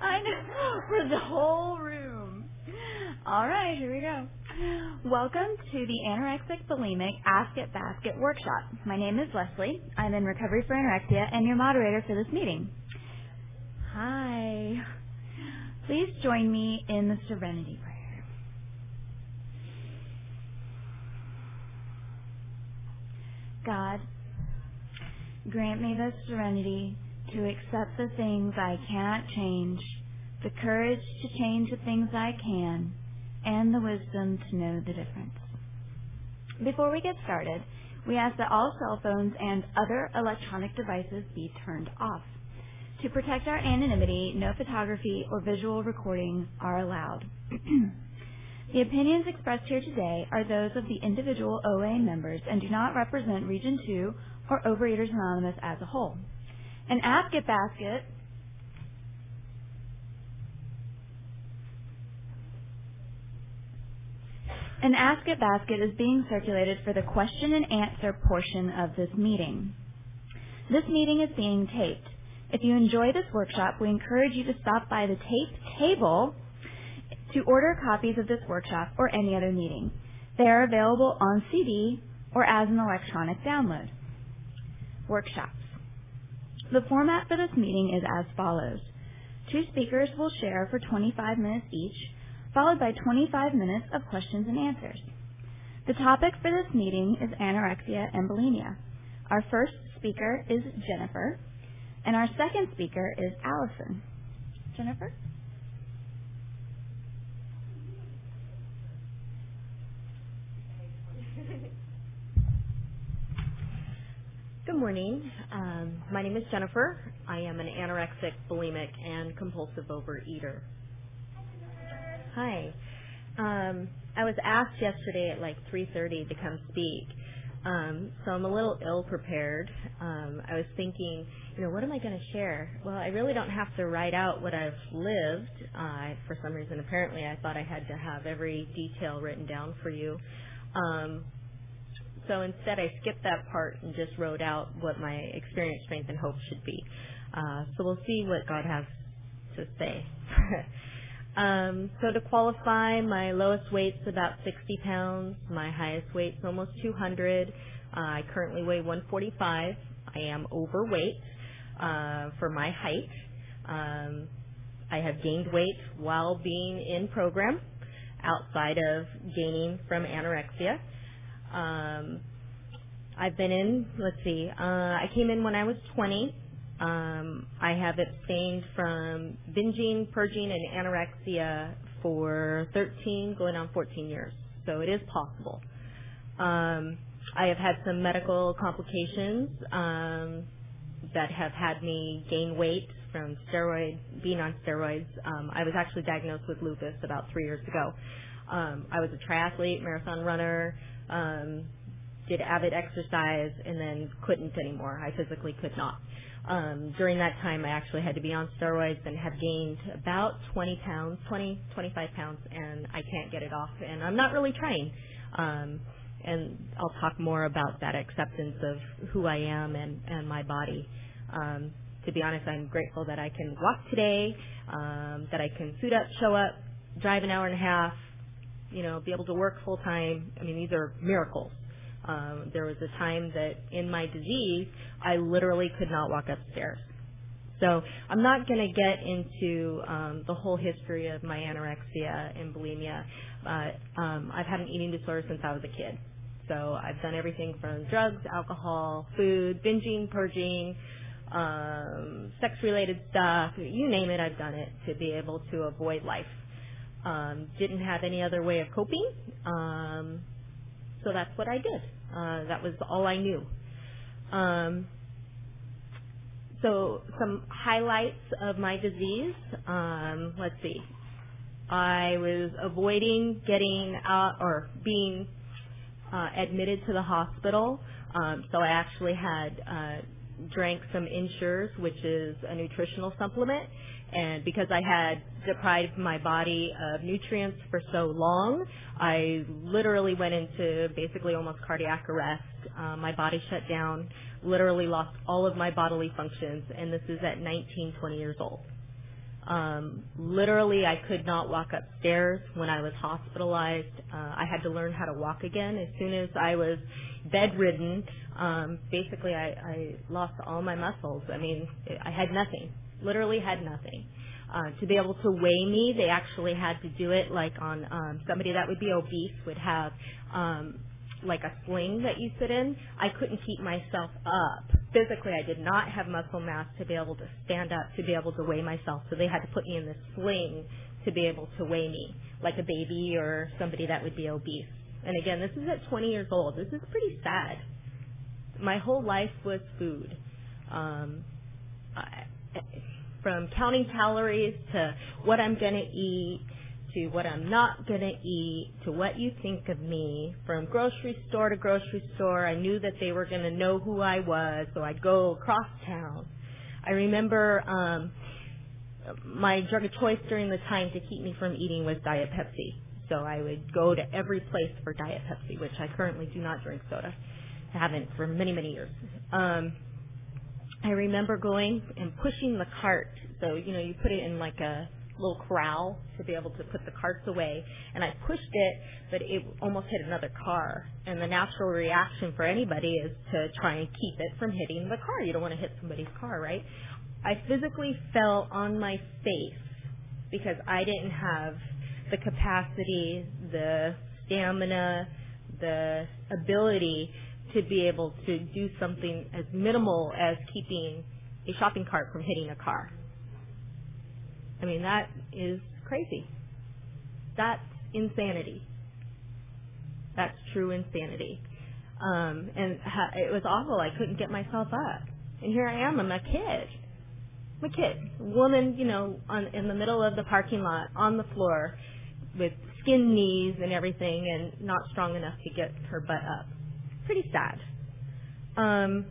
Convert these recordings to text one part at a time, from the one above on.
I know for the whole room. All right, here we go. Welcome to the Anorexic Bulimic Ask It Basket workshop. My name is Leslie. I'm in recovery for anorexia and your moderator for this meeting. Hi. Please join me in the Serenity Prayer. God, grant me the serenity to accept the things I cannot change, the courage to change the things I can, and the wisdom to know the difference. Before we get started, we ask that all cell phones and other electronic devices be turned off. To protect our anonymity, no photography or visual recording are allowed. the opinions expressed here today are those of the individual OA members and do not represent Region 2 or Overeaters Anonymous as a whole. An Ask It basket An Ask It basket is being circulated for the question and answer portion of this meeting. This meeting is being taped. If you enjoy this workshop, we encourage you to stop by the tape table to order copies of this workshop or any other meeting. They are available on CD or as an electronic download. Workshops. The format for this meeting is as follows. Two speakers will share for 25 minutes each, followed by 25 minutes of questions and answers. The topic for this meeting is anorexia and bulimia. Our first speaker is Jennifer, and our second speaker is Allison. Jennifer? Good morning. Um, my name is Jennifer. I am an anorexic, bulimic, and compulsive overeater. Hi. Um, I was asked yesterday at like 3:30 to come speak, um, so I'm a little ill prepared. Um, I was thinking, you know, what am I going to share? Well, I really don't have to write out what I've lived. Uh, for some reason, apparently, I thought I had to have every detail written down for you. Um, so instead, I skipped that part and just wrote out what my experience, strength, and hope should be. Uh, so we'll see what God has to say. um, so to qualify, my lowest weight's about 60 pounds. My highest weight's almost 200. Uh, I currently weigh 145. I am overweight uh, for my height. Um, I have gained weight while being in program outside of gaining from anorexia. Um, I've been in, let's see, uh, I came in when I was 20. Um, I have abstained from binging, purging, and anorexia for 13, going on 14 years. So it is possible. Um, I have had some medical complications um, that have had me gain weight from steroid, being on steroids. Um, I was actually diagnosed with lupus about three years ago. Um, I was a triathlete, marathon runner, um, did avid exercise, and then couldn't anymore. I physically could not. Um, during that time, I actually had to be on steroids and have gained about 20 pounds, 20, 25 pounds, and I can't get it off. And I'm not really trying. Um, and I'll talk more about that acceptance of who I am and, and my body. Um, to be honest, I'm grateful that I can walk today, um, that I can suit up, show up, drive an hour and a half, you know, be able to work full time. I mean, these are miracles. Um, there was a time that in my disease, I literally could not walk upstairs. So I'm not going to get into um, the whole history of my anorexia and bulimia. But um, I've had an eating disorder since I was a kid. So I've done everything from drugs, alcohol, food, binging, purging, um, sex-related stuff. You name it, I've done it to be able to avoid life. Um, didn't have any other way of coping, um, so that's what I did. Uh, that was all I knew. Um, so some highlights of my disease. Um, let's see. I was avoiding getting out or being uh, admitted to the hospital. Um, so I actually had uh, drank some Ensures, which is a nutritional supplement, and because I had deprived my body of nutrients for so long, I literally went into basically almost cardiac arrest. Uh, my body shut down, literally lost all of my bodily functions, and this is at 19, 20 years old. Um, literally, I could not walk upstairs when I was hospitalized. Uh, I had to learn how to walk again as soon as I was bedridden. Um, basically, I, I lost all my muscles. I mean, I had nothing. Literally had nothing. Uh, to be able to weigh me, they actually had to do it like on um, somebody that would be obese would have um, like a sling that you sit in. I couldn't keep myself up physically. I did not have muscle mass to be able to stand up to be able to weigh myself. So they had to put me in this sling to be able to weigh me, like a baby or somebody that would be obese. And again, this is at 20 years old. This is pretty sad. My whole life was food. Um, I, from counting calories to what I'm going to eat to what I'm not going to eat to what you think of me. From grocery store to grocery store, I knew that they were going to know who I was, so I'd go across town. I remember um, my drug of choice during the time to keep me from eating was Diet Pepsi. So I would go to every place for Diet Pepsi, which I currently do not drink soda. I haven't for many, many years. Um, I remember going and pushing the cart. So, you know, you put it in like a little corral to be able to put the carts away. And I pushed it, but it almost hit another car. And the natural reaction for anybody is to try and keep it from hitting the car. You don't want to hit somebody's car, right? I physically fell on my face because I didn't have the capacity, the stamina, the ability to be able to do something as minimal as keeping a shopping cart from hitting a car. I mean, that is crazy. That's insanity. That's true insanity. Um, and ha- it was awful. I couldn't get myself up. And here I am. I'm a kid. I'm a kid. Woman, you know, on, in the middle of the parking lot, on the floor, with skin knees and everything, and not strong enough to get her butt up. Pretty sad. Um,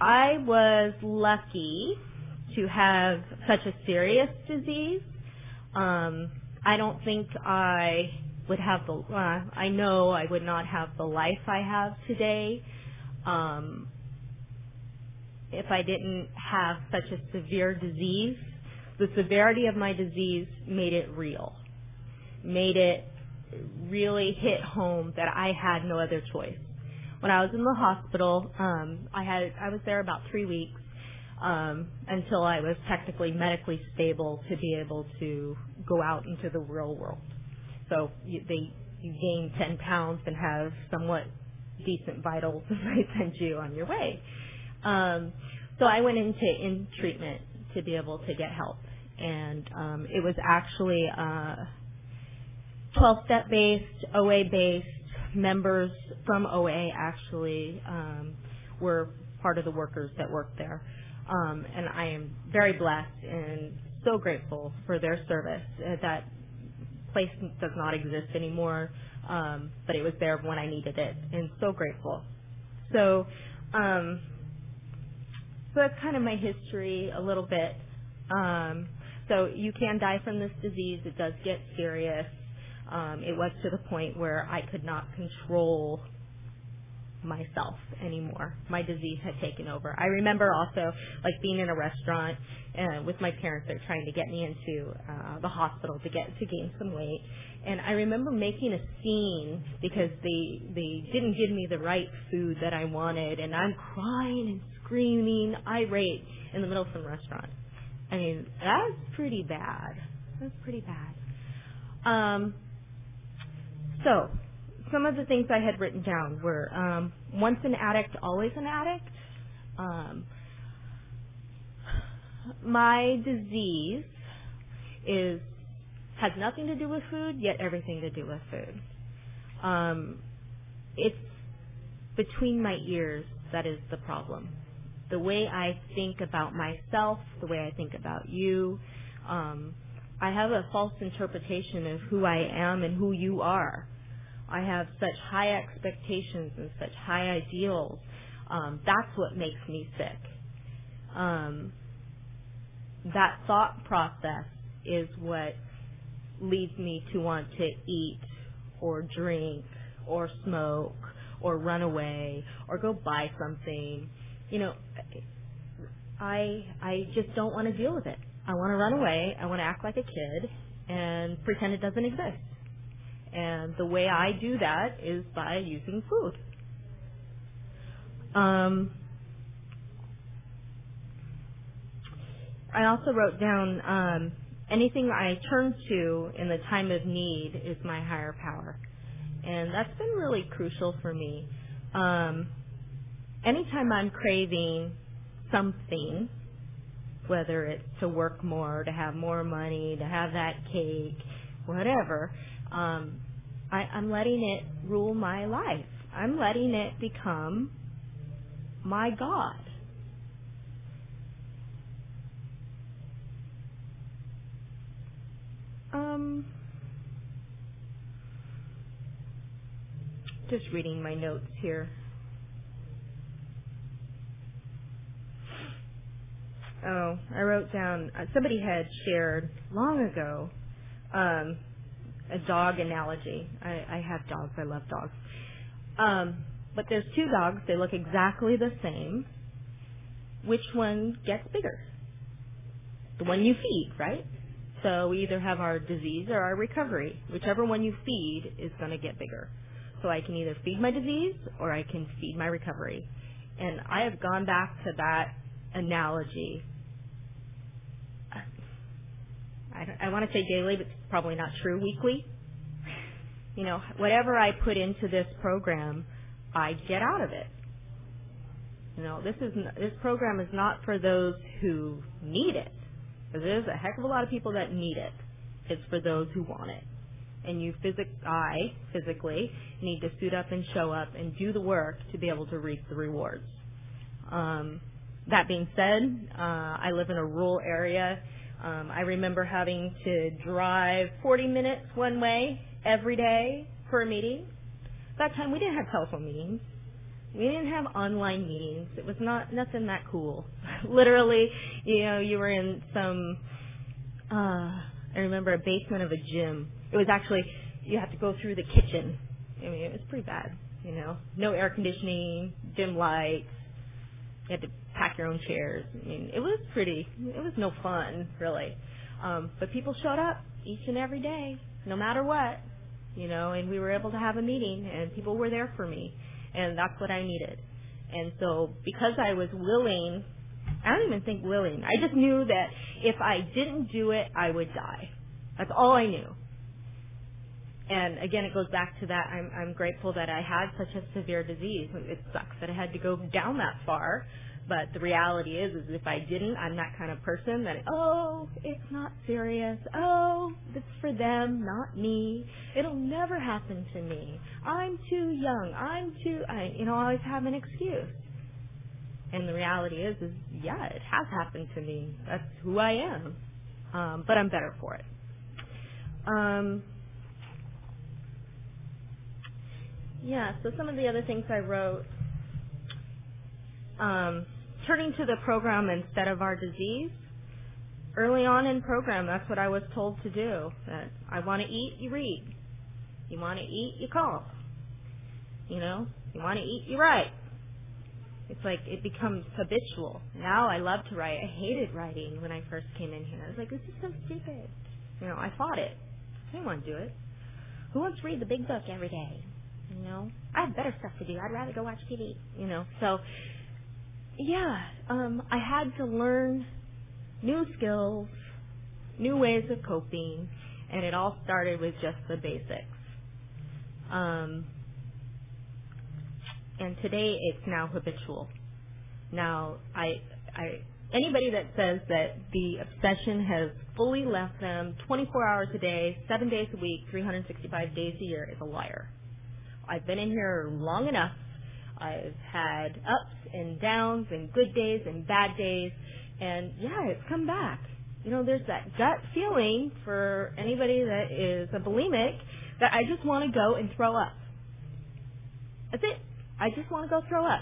I was lucky to have such a serious disease. Um, I don't think I would have the. Uh, I know I would not have the life I have today um, if I didn't have such a severe disease. The severity of my disease made it real, made it really hit home that I had no other choice. When I was in the hospital, um, I had I was there about three weeks um, until I was technically medically stable to be able to go out into the real world. So you, they you gain 10 pounds and have somewhat decent vitals, and they send you on your way. Um, so I went into in treatment to be able to get help, and um, it was actually uh, 12-step based, OA based. Members from OA actually um, were part of the workers that worked there. Um, and I am very blessed and so grateful for their service. Uh, that place does not exist anymore, um, but it was there when I needed it, and so grateful. So, um, so that's kind of my history a little bit. Um, so you can die from this disease. It does get serious. Um, it was to the point where I could not control myself anymore. My disease had taken over. I remember also like being in a restaurant uh, with my parents. They're trying to get me into uh, the hospital to get to gain some weight, and I remember making a scene because they they didn't give me the right food that I wanted, and I'm crying and screaming, irate in the middle of some restaurant. I mean, that's pretty bad. That's pretty bad. Um, so some of the things I had written down were um, once an addict, always an addict. Um, my disease is has nothing to do with food, yet everything to do with food. Um, it's between my ears that is the problem. The way I think about myself, the way I think about you. Um, I have a false interpretation of who I am and who you are. I have such high expectations and such high ideals. Um, that's what makes me sick. Um, that thought process is what leads me to want to eat or drink or smoke or run away or go buy something. You know, I I just don't want to deal with it. I want to run away. I want to act like a kid and pretend it doesn't exist. And the way I do that is by using food. Um, I also wrote down um, anything I turn to in the time of need is my higher power. And that's been really crucial for me. Um, anytime I'm craving something, whether it's to work more, to have more money, to have that cake, whatever, um, I, I'm letting it rule my life. I'm letting it become my God. Um, just reading my notes here. Oh, I wrote down, uh, somebody had shared long ago um, a dog analogy. I, I have dogs. I love dogs. Um, but there's two dogs. They look exactly the same. Which one gets bigger? The one you feed, right? So we either have our disease or our recovery. Whichever one you feed is going to get bigger. So I can either feed my disease or I can feed my recovery. And I have gone back to that analogy. I, I want to say daily, but it's probably not true. Weekly. You know, whatever I put into this program, I get out of it. You know, this is this program is not for those who need it. There's a heck of a lot of people that need it. It's for those who want it. And you physic I physically need to suit up and show up and do the work to be able to reap the rewards. Um, that being said, uh, I live in a rural area. Um, I remember having to drive 40 minutes one way every day for a meeting. That time we didn't have telephone meetings. We didn't have online meetings. It was not nothing that cool. Literally, you know, you were in some. Uh, I remember a basement of a gym. It was actually you had to go through the kitchen. I mean, it was pretty bad. You know, no air conditioning, dim lights. You had to pack your own chairs. I mean, it was pretty. It was no fun, really. Um, but people showed up each and every day, no matter what. You know, and we were able to have a meeting, and people were there for me and that's what I needed. And so because I was willing, I don't even think willing. I just knew that if I didn't do it, I would die. That's all I knew. And again, it goes back to that. I'm, I'm grateful that I had such a severe disease. It sucks that I had to go down that far, but the reality is, is if I didn't, I'm that kind of person that, oh, it's not serious. Oh, it's for them, not me. It'll never happen to me. I'm too young. I'm too, I, you know, I always have an excuse. And the reality is, is yeah, it has happened to me. That's who I am. Um, but I'm better for it. Um, yeah, so some of the other things I wrote. Um, turning to the program instead of our disease. Early on in program, that's what I was told to do. That I want to eat, you read. You want to eat, you call. You know, you want to eat, you write. It's like it becomes habitual. Now I love to write. I hated writing when I first came in here. I was like, this is so stupid. You know, I fought it. I didn't want to do it. Who wants to read the big book every day? You know, I have better stuff to do. I'd rather go watch TV. You know, so yeah, um, I had to learn new skills, new ways of coping, and it all started with just the basics. Um, and today it's now habitual. Now, I, I, anybody that says that the obsession has fully left them 24 hours a day, seven days a week, 365 days a year is a liar. I've been in here long enough I've had ups and downs and good days and bad days. And yeah, it's come back. You know, there's that gut feeling for anybody that is a bulimic that I just want to go and throw up. That's it. I just want to go throw up.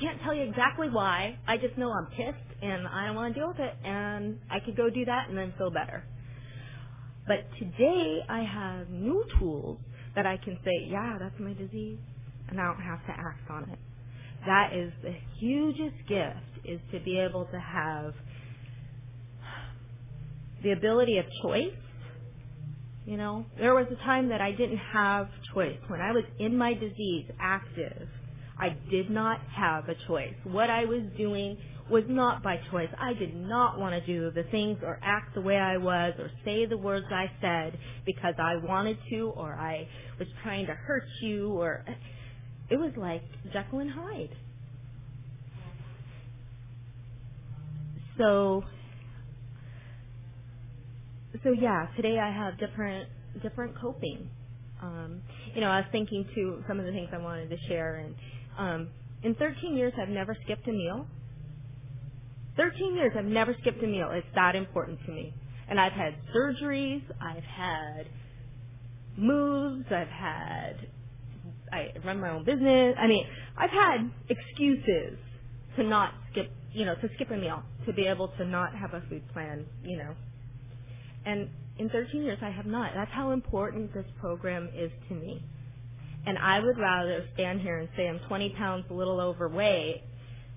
Can't tell you exactly why. I just know I'm pissed and I don't want to deal with it and I could go do that and then feel better. But today I have new tools that I can say, yeah, that's my disease and I don't have to act on it. That is the hugest gift is to be able to have the ability of choice. You know, there was a time that I didn't have choice. When I was in my disease active, I did not have a choice. What I was doing was not by choice. I did not want to do the things or act the way I was or say the words I said because I wanted to or I was trying to hurt you or it was like Jekyll and Hyde. So so yeah, today I have different different coping. Um, you know, I was thinking too some of the things I wanted to share and um, in 13 years I've never skipped a meal. 13 years I've never skipped a meal. It's that important to me. And I've had surgeries, I've had moves, I've had I run my own business. I mean, I've had excuses to not skip, you know, to skip a meal, to be able to not have a food plan, you know. And in 13 years, I have not. That's how important this program is to me. And I would rather stand here and say I'm 20 pounds a little overweight,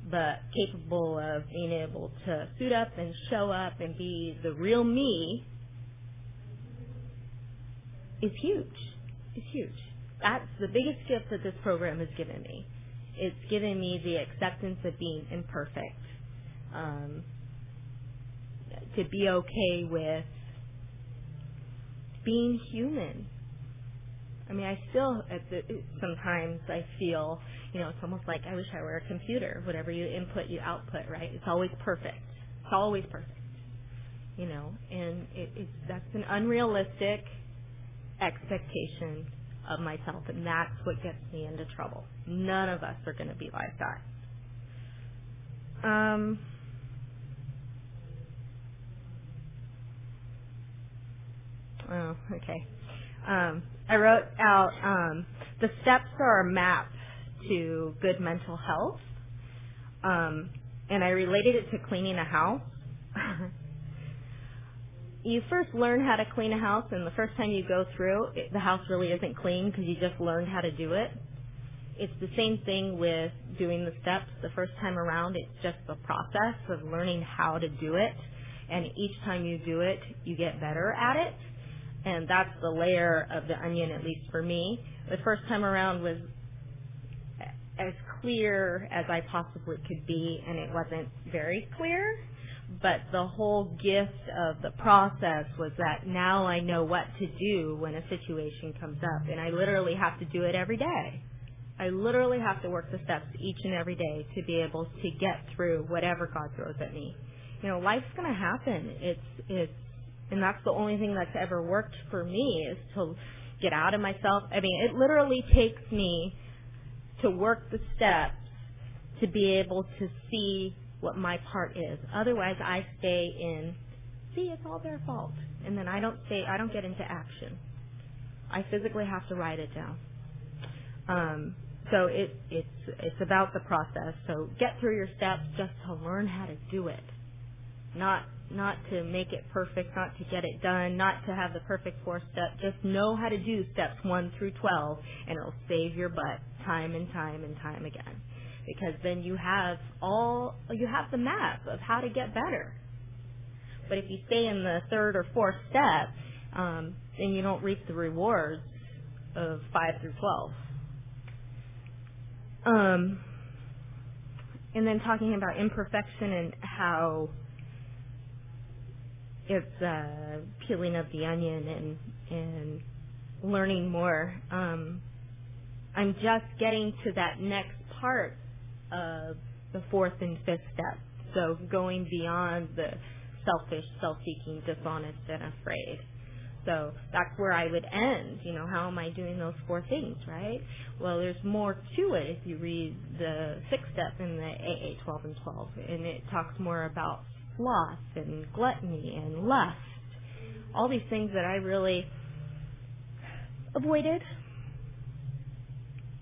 but capable of being able to suit up and show up and be the real me is huge. It's huge. That's the biggest gift that this program has given me. It's given me the acceptance of being imperfect. Um, to be okay with being human. I mean, I still the, sometimes I feel, you know, it's almost like I wish I were a computer. Whatever you input, you output, right? It's always perfect. It's always perfect. You know, and it, it's that's an unrealistic expectation of myself, and that's what gets me into trouble. None of us are going to be like that. Um, oh, okay. Um, I wrote out um, the steps are a map to good mental health, um, and I related it to cleaning a house. you first learn how to clean a house, and the first time you go through, it, the house really isn't clean because you just learned how to do it. It's the same thing with doing the steps. The first time around, it's just the process of learning how to do it, and each time you do it, you get better at it. And that's the layer of the onion, at least for me. The first time around was as clear as I possibly could be, and it wasn't very clear but the whole gift of the process was that now I know what to do when a situation comes up and I literally have to do it every day. I literally have to work the steps each and every day to be able to get through whatever God throws at me. You know, life's going to happen. It's it's and that's the only thing that's ever worked for me is to get out of myself. I mean, it literally takes me to work the steps to be able to see what my part is. Otherwise, I stay in, see, it's all their fault. And then I don't stay, I don't get into action. I physically have to write it down. Um, so it, it's, it's about the process. So get through your steps just to learn how to do it. Not, not to make it perfect, not to get it done, not to have the perfect four step. Just know how to do steps one through 12 and it'll save your butt time and time and time again because then you have all you have the map of how to get better. But if you stay in the third or fourth step, um, then you don't reap the rewards of five through twelve. Um, and then talking about imperfection and how it's uh, peeling of the onion and and learning more. Um, I'm just getting to that next part uh, the fourth and fifth step. So going beyond the selfish, self-seeking, dishonest, and afraid. So that's where I would end. You know, how am I doing those four things, right? Well, there's more to it if you read the sixth step in the AA 12 and 12, and it talks more about sloth and gluttony and lust. All these things that I really avoided.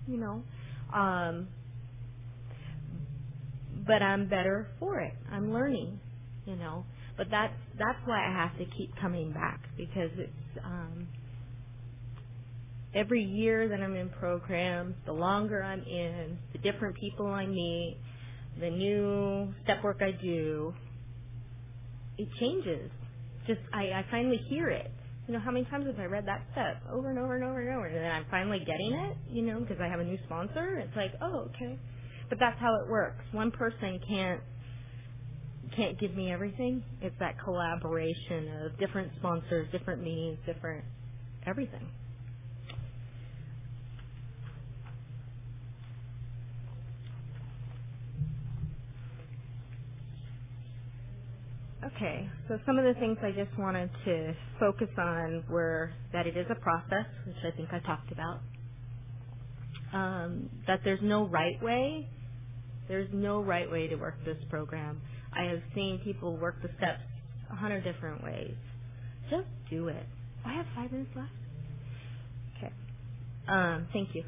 You know, um, but I'm better for it. I'm learning, you know. But that's that's why I have to keep coming back because it's um every year that I'm in programs, the longer I'm in, the different people I meet, the new step work I do, it changes. just I, I finally hear it. You know, how many times have I read that step over and over and over and over, and then I'm finally getting it. You know, because I have a new sponsor. It's like, oh, okay. But that's how it works. One person can't can't give me everything. It's that collaboration of different sponsors, different meetings, different everything. Okay, so some of the things I just wanted to focus on were that it is a process, which I think I talked about. Um, that there's no right way. There's no right way to work this program. I have seen people work the steps a hundred different ways. Just do it. I have five minutes left. Okay. Um, thank you.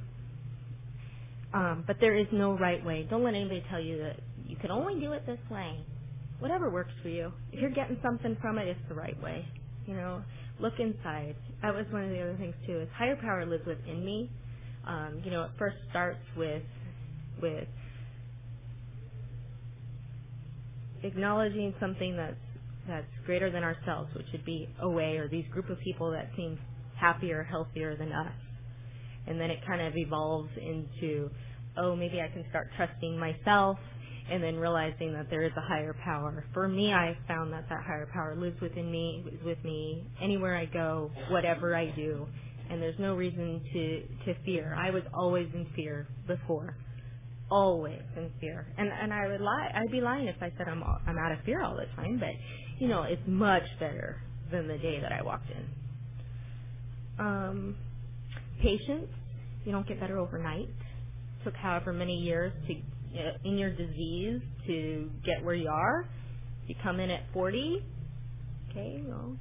Um, but there is no right way. Don't let anybody tell you that you can only do it this way. Whatever works for you. If you're getting something from it, it's the right way. You know, look inside. That was one of the other things too. Is higher power lives within me. Um, you know, it first starts with with acknowledging something that's that's greater than ourselves, which would be OA or these group of people that seem happier, healthier than us. And then it kind of evolves into, oh, maybe I can start trusting myself and then realizing that there is a higher power. For me, I found that that higher power lives within me, is with me anywhere I go, whatever I do, and there's no reason to to fear. I was always in fear before always in fear. And and I would lie I'd be lying if I said I'm I'm out of fear all the time, but you know, it's much better than the day that I walked in. Um patience, you don't get better overnight. Took however many years to uh, in your disease to get where you are. You come in at 40, okay, well,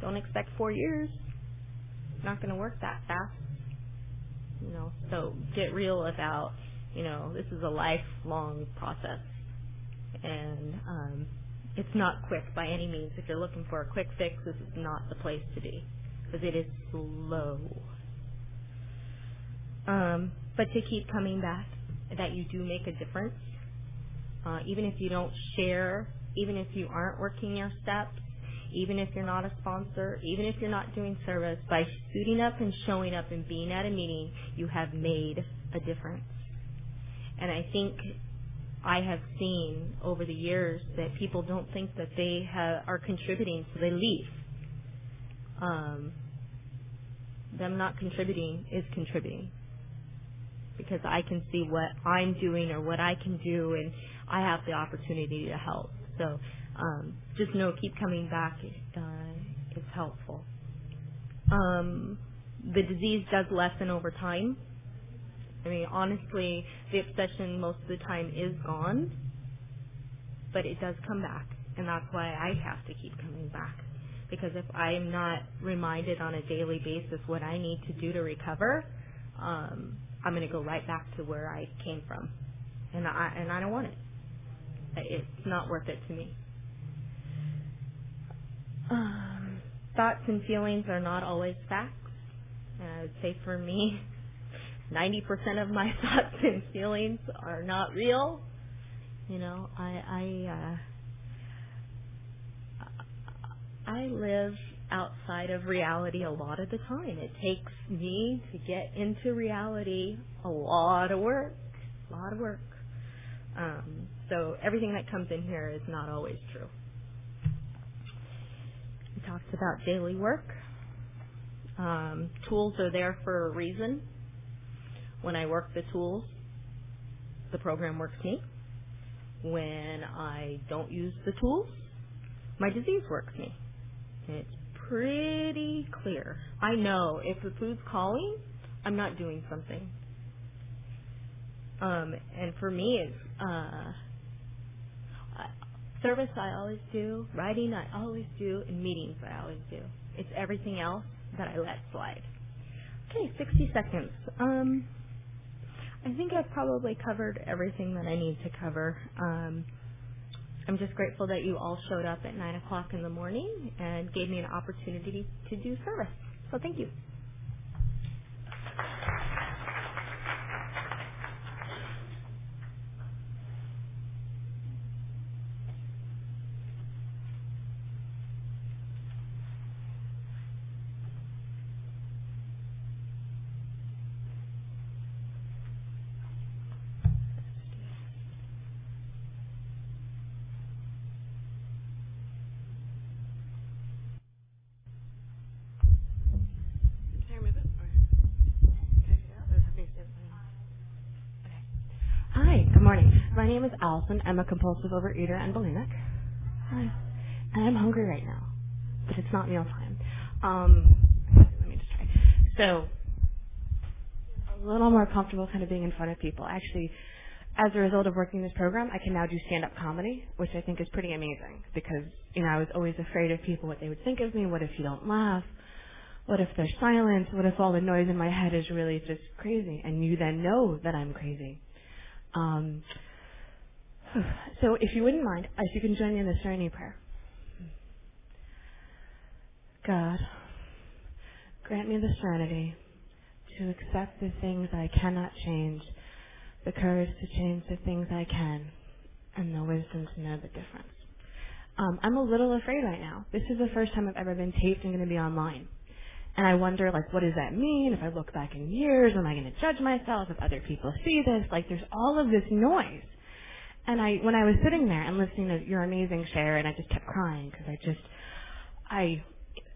don't expect 4 years. Not going to work that fast. You know, so get real about you know, this is a lifelong process. And um, it's not quick by any means. If you're looking for a quick fix, this is not the place to be because it is slow. Um, but to keep coming back, that you do make a difference. Uh, even if you don't share, even if you aren't working your steps, even if you're not a sponsor, even if you're not doing service, by suiting up and showing up and being at a meeting, you have made a difference. And I think I have seen over the years that people don't think that they have, are contributing, so they leave. Um, them not contributing is contributing because I can see what I'm doing or what I can do, and I have the opportunity to help. So um, just know, keep coming back. Uh, it's helpful. Um, the disease does lessen over time. I mean, honestly, the obsession most of the time is gone, but it does come back, and that's why I have to keep coming back. Because if I am not reminded on a daily basis what I need to do to recover, um, I'm going to go right back to where I came from, and I and I don't want it. It's not worth it to me. Um, thoughts and feelings are not always facts. I would say for me, 90% of my thoughts and feelings are not real. You know, I I uh, I live outside of reality a lot of the time. It takes me to get into reality a lot of work, a lot of work. Um, so everything that comes in here is not always true. We talked about daily work. Um, tools are there for a reason. When I work the tools, the program works me. When I don't use the tools, my disease works me. It's pretty clear. I know if the food's calling, I'm not doing something. Um, and for me, it's uh, service I always do, writing I always do, and meetings I always do. It's everything else that I let slide. Okay, 60 seconds. Um, I think I've probably covered everything that I need to cover. Um, I'm just grateful that you all showed up at 9 o'clock in the morning and gave me an opportunity to do service. So thank you. Name is Allison. I'm a compulsive overeater and bulimic. Hi. And I'm hungry right now, but it's not meal time. Um, let me just try. So, a little more comfortable kind of being in front of people. Actually, as a result of working this program, I can now do stand-up comedy, which I think is pretty amazing because, you know, I was always afraid of people, what they would think of me, what if you don't laugh, what if there's silence, what if all the noise in my head is really just crazy, and you then know that I'm crazy. Um, so if you wouldn't mind, if you can join me in the Serenity Prayer. God, grant me the serenity to accept the things I cannot change the courage to change the things I can, and the wisdom to know the difference. Um, I'm a little afraid right now. This is the first time I've ever been taped and going to be online. And I wonder, like, what does that mean? If I look back in years, am I going to judge myself? If other people see this, like, there's all of this noise. And I, when I was sitting there and listening to your amazing share, and I just kept crying because I just, I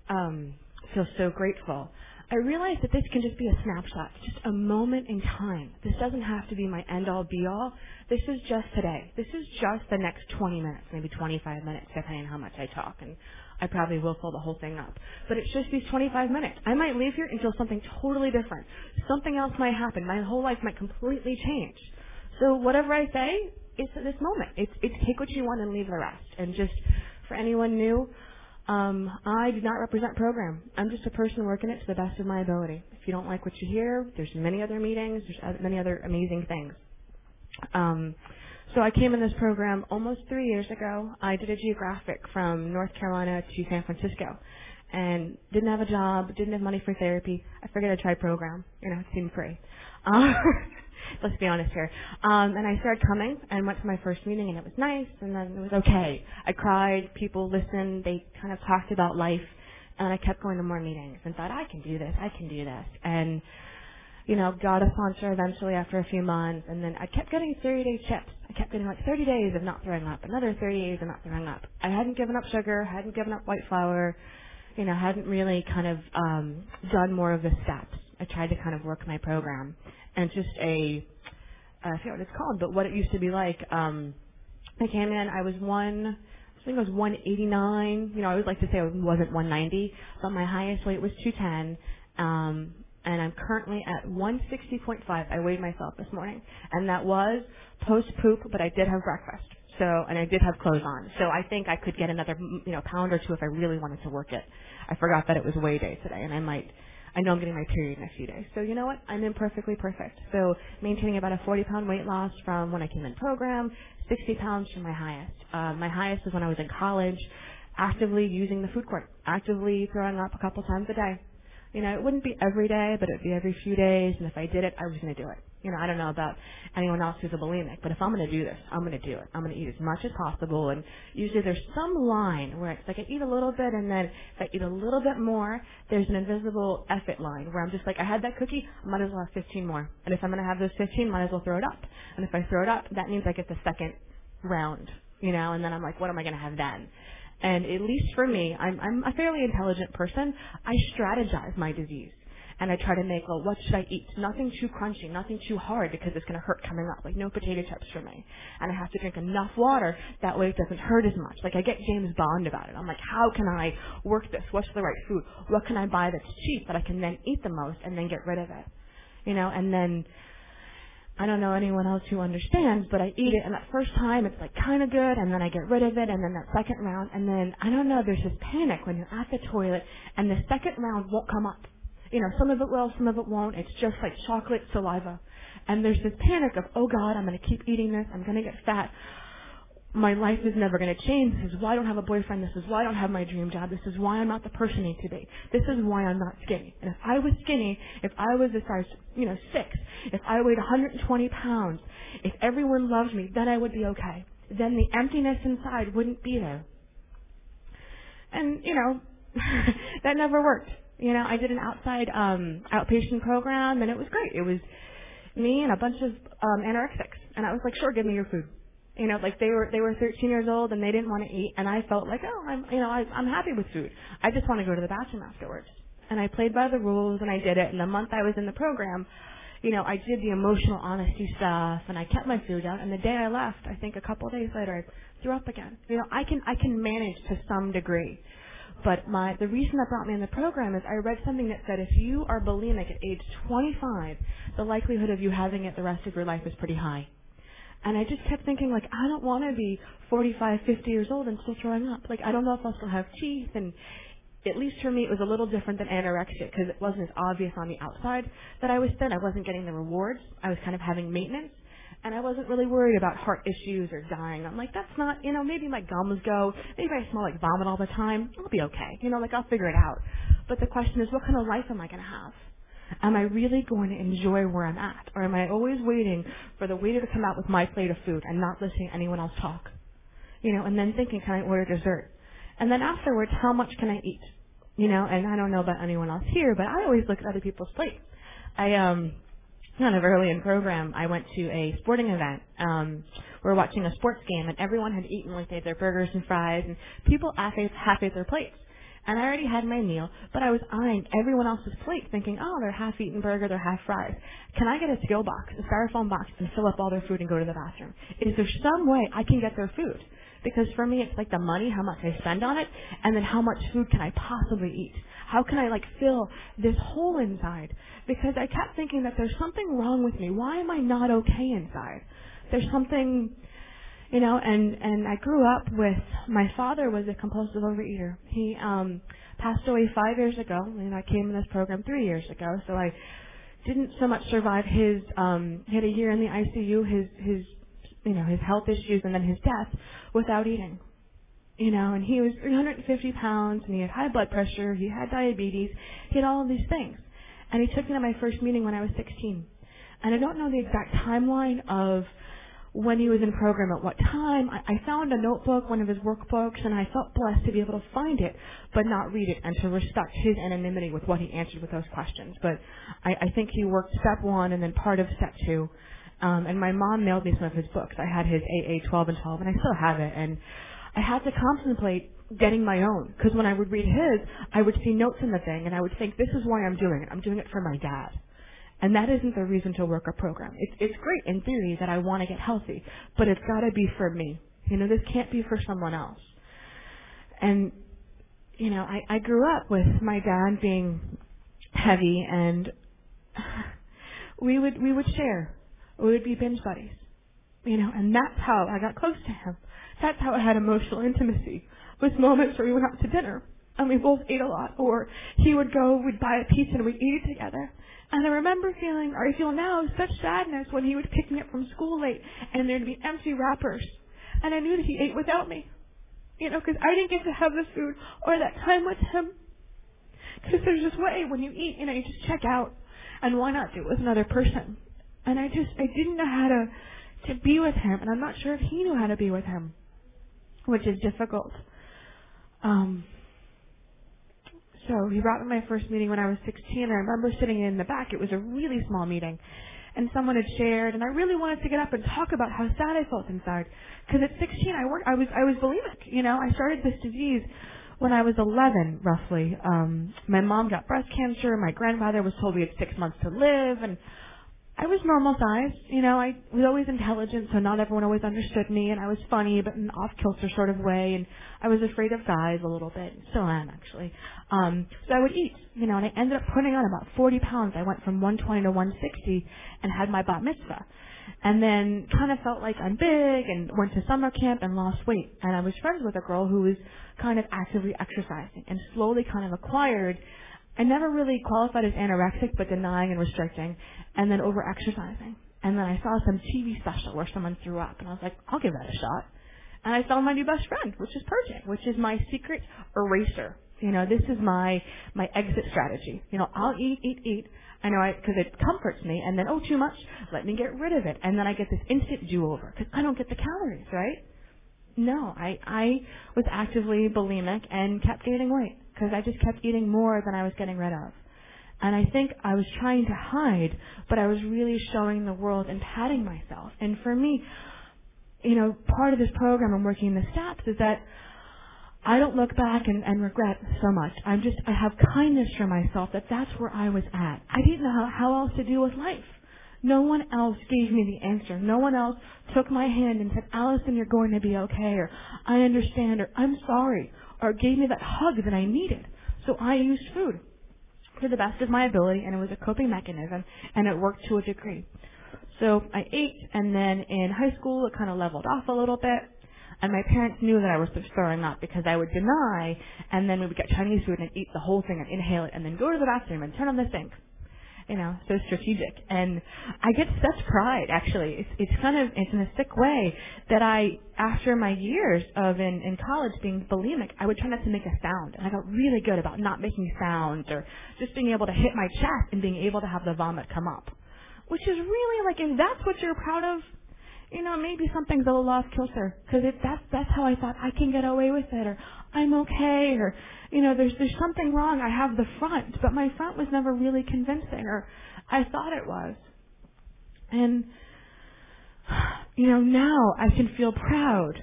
um, feel so grateful I realize that this can just be a snapshot, just a moment in time. This doesn't have to be my end all be all. This is just today. This is just the next 20 minutes, maybe 25 minutes, depending on how much I talk. And I probably will fill the whole thing up. But it's just these 25 minutes. I might leave here and feel something totally different. Something else might happen. My whole life might completely change. So whatever I say, it's at this moment. It's, it's take what you want and leave the rest. And just for anyone new, um, I do not represent program. I'm just a person working it to the best of my ability. If you don't like what you hear, there's many other meetings, there's many other amazing things. Um, so I came in this program almost three years ago. I did a geographic from North Carolina to San Francisco, and didn't have a job, didn't have money for therapy. I figured I'd try program. You know, it seemed free. Um, let's be honest here. Um, and I started coming and went to my first meeting and it was nice and then it was okay. I cried, people listened, they kind of talked about life and I kept going to more meetings and thought, I can do this, I can do this. And, you know, got a sponsor eventually after a few months and then I kept getting 30 day chips. I kept getting like 30 days of not throwing up, another 30 days of not throwing up. I hadn't given up sugar, hadn't given up white flour, you know, hadn't really kind of um, done more of the steps. I tried to kind of work my program and just a I forget what it's called, but what it used to be like. Um, I came in, I was one, I think I was 189. You know, I always like to say I wasn't 190, but my highest weight was 210. Um, and I'm currently at 160.5. I weighed myself this morning, and that was post poop, but I did have breakfast. So, and I did have clothes on. So I think I could get another, you know, pound or two if I really wanted to work it. I forgot that it was weigh day today, and I might I know I'm getting my period in a few days. So you know what? I'm imperfectly perfect. So maintaining about a 40 pound weight loss from when I came in program, 60 pounds from my highest. Uh, my highest was when I was in college, actively using the food court, actively throwing up a couple times a day. You know, it wouldn't be every day, but it'd be every few days. And if I did it, I was going to do it. You know, I don't know about anyone else who's a bulimic, but if I'm going to do this, I'm going to do it. I'm going to eat as much as possible. And usually there's some line where it's like I eat a little bit, and then if I eat a little bit more, there's an invisible effort line where I'm just like, I had that cookie, I might as well have 15 more. And if I'm going to have those 15, might as well throw it up. And if I throw it up, that means I get the second round, you know, and then I'm like, what am I going to have then? And at least for me, I'm, I'm a fairly intelligent person. I strategize my disease. And I try to make, well, what should I eat? Nothing too crunchy, nothing too hard because it's going to hurt coming up. Like no potato chips for me. And I have to drink enough water that way it doesn't hurt as much. Like I get James Bond about it. I'm like, how can I work this? What's the right food? What can I buy that's cheap that I can then eat the most and then get rid of it? You know, and then I don't know anyone else who understands, but I eat it, and that first time it's like kind of good, and then I get rid of it, and then that second round, and then I don't know. There's this panic when you're at the toilet, and the second round won't come up. You know, some of it will, some of it won't. It's just like chocolate saliva, and there's this panic of, oh God, I'm going to keep eating this. I'm going to get fat my life is never going to change. This is why I don't have a boyfriend. This is why I don't have my dream job. This is why I'm not the person I need to be. This is why I'm not skinny. And if I was skinny, if I was a size, you know, six, if I weighed 120 pounds, if everyone loved me, then I would be okay. Then the emptiness inside wouldn't be there. And, you know, that never worked. You know, I did an outside, um, outpatient program and it was great. It was me and a bunch of, um, anorexics. And I was like, sure, give me your food you know, like they were they were 13 years old and they didn't want to eat, and I felt like, oh, I'm you know, I, I'm happy with food. I just want to go to the bathroom afterwards. And I played by the rules and I did it. And the month I was in the program, you know, I did the emotional honesty stuff and I kept my food down and the day I left, I think a couple of days later I threw up again. You know, I can I can manage to some degree. But my the reason that brought me in the program is I read something that said if you are bulimic at age 25, the likelihood of you having it the rest of your life is pretty high. And I just kept thinking, like, I don't want to be 45, 50 years old and still throwing up. Like, I don't know if I'll still have teeth. And at least for me, it was a little different than anorexia because it wasn't as obvious on the outside that I was thin. I wasn't getting the rewards. I was kind of having maintenance. And I wasn't really worried about heart issues or dying. I'm like, that's not, you know, maybe my gums go. Maybe I smell like vomit all the time. I'll be okay. You know, like I'll figure it out. But the question is, what kind of life am I going to have? Am I really going to enjoy where I'm at? Or am I always waiting for the waiter to come out with my plate of food and not listening to anyone else talk? You know, and then thinking, can I order dessert? And then afterwards, how much can I eat? You know, and I don't know about anyone else here, but I always look at other people's plates. I, um, kind of early in program, I went to a sporting event. Um, we were watching a sports game, and everyone had eaten like they had their burgers and fries, and people half ate, half ate their plates and I already had my meal, but I was eyeing everyone else's plate thinking, oh, they're half-eaten burger, they're half fries. Can I get a skill box, a styrofoam box, and fill up all their food and go to the bathroom? Is there some way I can get their food? Because for me, it's like the money, how much I spend on it, and then how much food can I possibly eat? How can I like fill this hole inside? Because I kept thinking that there's something wrong with me. Why am I not okay inside? There's something you know, and and I grew up with my father was a compulsive overeater. He um passed away five years ago, and I came in this program three years ago. So I didn't so much survive his um he had a year in the ICU, his his you know his health issues, and then his death without eating. You know, and he was 350 pounds, and he had high blood pressure, he had diabetes, he had all of these things. And he took me to my first meeting when I was 16. And I don't know the exact timeline of when he was in program at what time. I, I found a notebook, one of his workbooks, and I felt blessed to be able to find it, but not read it, and to respect his anonymity with what he answered with those questions. But I, I think he worked step one and then part of step two. Um, and my mom mailed me some of his books. I had his AA 12 and 12, and I still have it. And I had to contemplate getting my own because when I would read his, I would see notes in the thing, and I would think, this is why I'm doing it. I'm doing it for my dad. And that isn't the reason to work a program. It's, it's great in theory that I want to get healthy, but it's got to be for me. You know, this can't be for someone else. And, you know, I, I grew up with my dad being heavy and we would, we would share. We would be binge buddies. You know, and that's how I got close to him. That's how I had emotional intimacy. Was moments where we went out to dinner and we both ate a lot, or he would go, we'd buy a pizza and we'd eat it together. And I remember feeling, or I feel now, such sadness when he would pick me up from school late and there'd be empty wrappers. And I knew that he ate without me. You know, because I didn't get to have the food or that time with him. Because there's this way when you eat, you know, you just check out. And why not do it with another person? And I just, I didn't know how to, to be with him. And I'm not sure if he knew how to be with him. Which is difficult. Um, so he brought me my first meeting when I was 16. I remember sitting in the back. It was a really small meeting. And someone had shared, and I really wanted to get up and talk about how sad I felt inside. Because at 16, I worked, I was, I was bulimic. You know, I started this disease when I was 11, roughly. Um, my mom got breast cancer. My grandfather was told we had six months to live, and I was normal size. You know, I was always intelligent, so not everyone always understood me, and I was funny, but in an off-kilter sort of way, and I was afraid of guys a little bit. Still am, actually. Um, so I would eat, you know, and I ended up putting on about 40 pounds. I went from 120 to 160 and had my bat mitzvah. And then kind of felt like I'm big and went to summer camp and lost weight. And I was friends with a girl who was kind of actively exercising and slowly kind of acquired I never really qualified as anorexic, but denying and restricting, and then over exercising. And then I saw some TV special where someone threw up, and I was like, I'll give that a shot. And I found my new best friend, which is purging, which is my secret eraser. You know, this is my my exit strategy. You know, I'll eat, eat, eat. I know I because it comforts me, and then oh, too much, let me get rid of it, and then I get this instant do-over because I don't get the calories, right? No, I I was actively bulimic and kept gaining weight because I just kept eating more than I was getting rid of. And I think I was trying to hide, but I was really showing the world and patting myself. And for me, you know, part of this program and working in the steps is that I don't look back and, and regret so much. I'm just, I have kindness for myself that that's where I was at. I didn't know how, how else to deal with life. No one else gave me the answer. No one else took my hand and said, Allison, you're going to be okay, or I understand, or I'm sorry, or gave me that hug that I needed. So I used food to the best of my ability, and it was a coping mechanism, and it worked to a degree. So I ate, and then in high school, it kind of leveled off a little bit. And my parents knew that I was throwing up because I would deny, and then we would get Chinese food and eat the whole thing and inhale it, and then go to the bathroom and turn on the sink. You know, so strategic. And I get such pride, actually. It's, it's kind of, it's in a sick way that I, after my years of in, in college being bulimic, I would try not to make a sound. And I got really good about not making sounds or just being able to hit my chest and being able to have the vomit come up. Which is really like, if that's what you're proud of, you know, maybe something's a little off kilter because that's that's how I thought I can get away with it, or I'm okay, or you know, there's there's something wrong. I have the front, but my front was never really convincing, or I thought it was. And you know, now I can feel proud.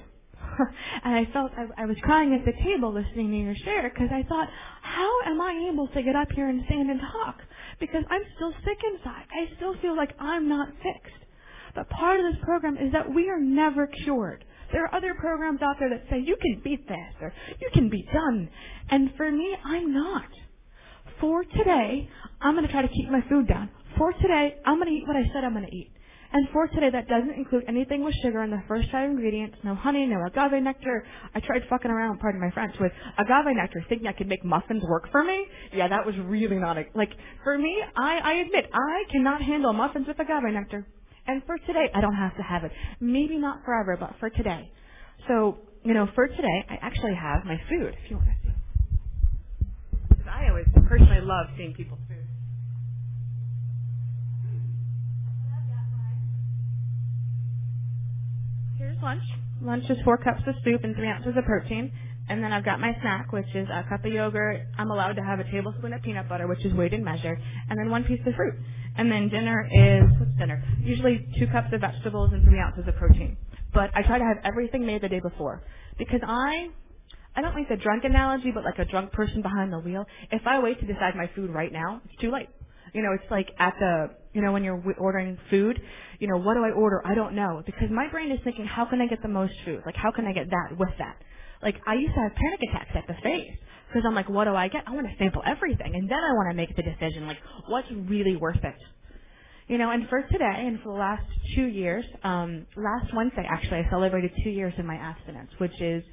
and I felt I, I was crying at the table listening to your share because I thought, how am I able to get up here and stand and talk? Because I'm still sick inside. I still feel like I'm not fixed. But part of this program is that we are never cured. There are other programs out there that say you can beat this or you can be done. And for me, I'm not. For today, I'm going to try to keep my food down. For today, I'm going to eat what I said I'm going to eat. And for today, that doesn't include anything with sugar in the first five ingredients, no honey, no agave nectar. I tried fucking around, pardon my French, with agave nectar, thinking I could make muffins work for me. Yeah, that was really not a, like, for me, I, I admit, I cannot handle muffins with agave nectar. And for today, I don't have to have it. Maybe not forever, but for today. So, you know, for today, I actually have my food, if you want to see. Because I always personally love seeing people's food. Here's lunch. Lunch is four cups of soup and three ounces of protein. And then I've got my snack, which is a cup of yogurt. I'm allowed to have a tablespoon of peanut butter, which is weighed and measured, and then one piece of fruit. And then dinner is what's dinner? Usually two cups of vegetables and three ounces of protein. But I try to have everything made the day before because I I don't like the drunk analogy, but like a drunk person behind the wheel. If I wait to decide my food right now, it's too late. You know, it's like at the, you know, when you're ordering food, you know, what do I order? I don't know because my brain is thinking, how can I get the most food? Like, how can I get that with that? Like, I used to have panic attacks at the face because I'm like, what do I get? I want to sample everything, and then I want to make the decision, like, what's really worth it. You know, and for today and for the last two years, um, last Wednesday actually, I celebrated two years of my abstinence, which is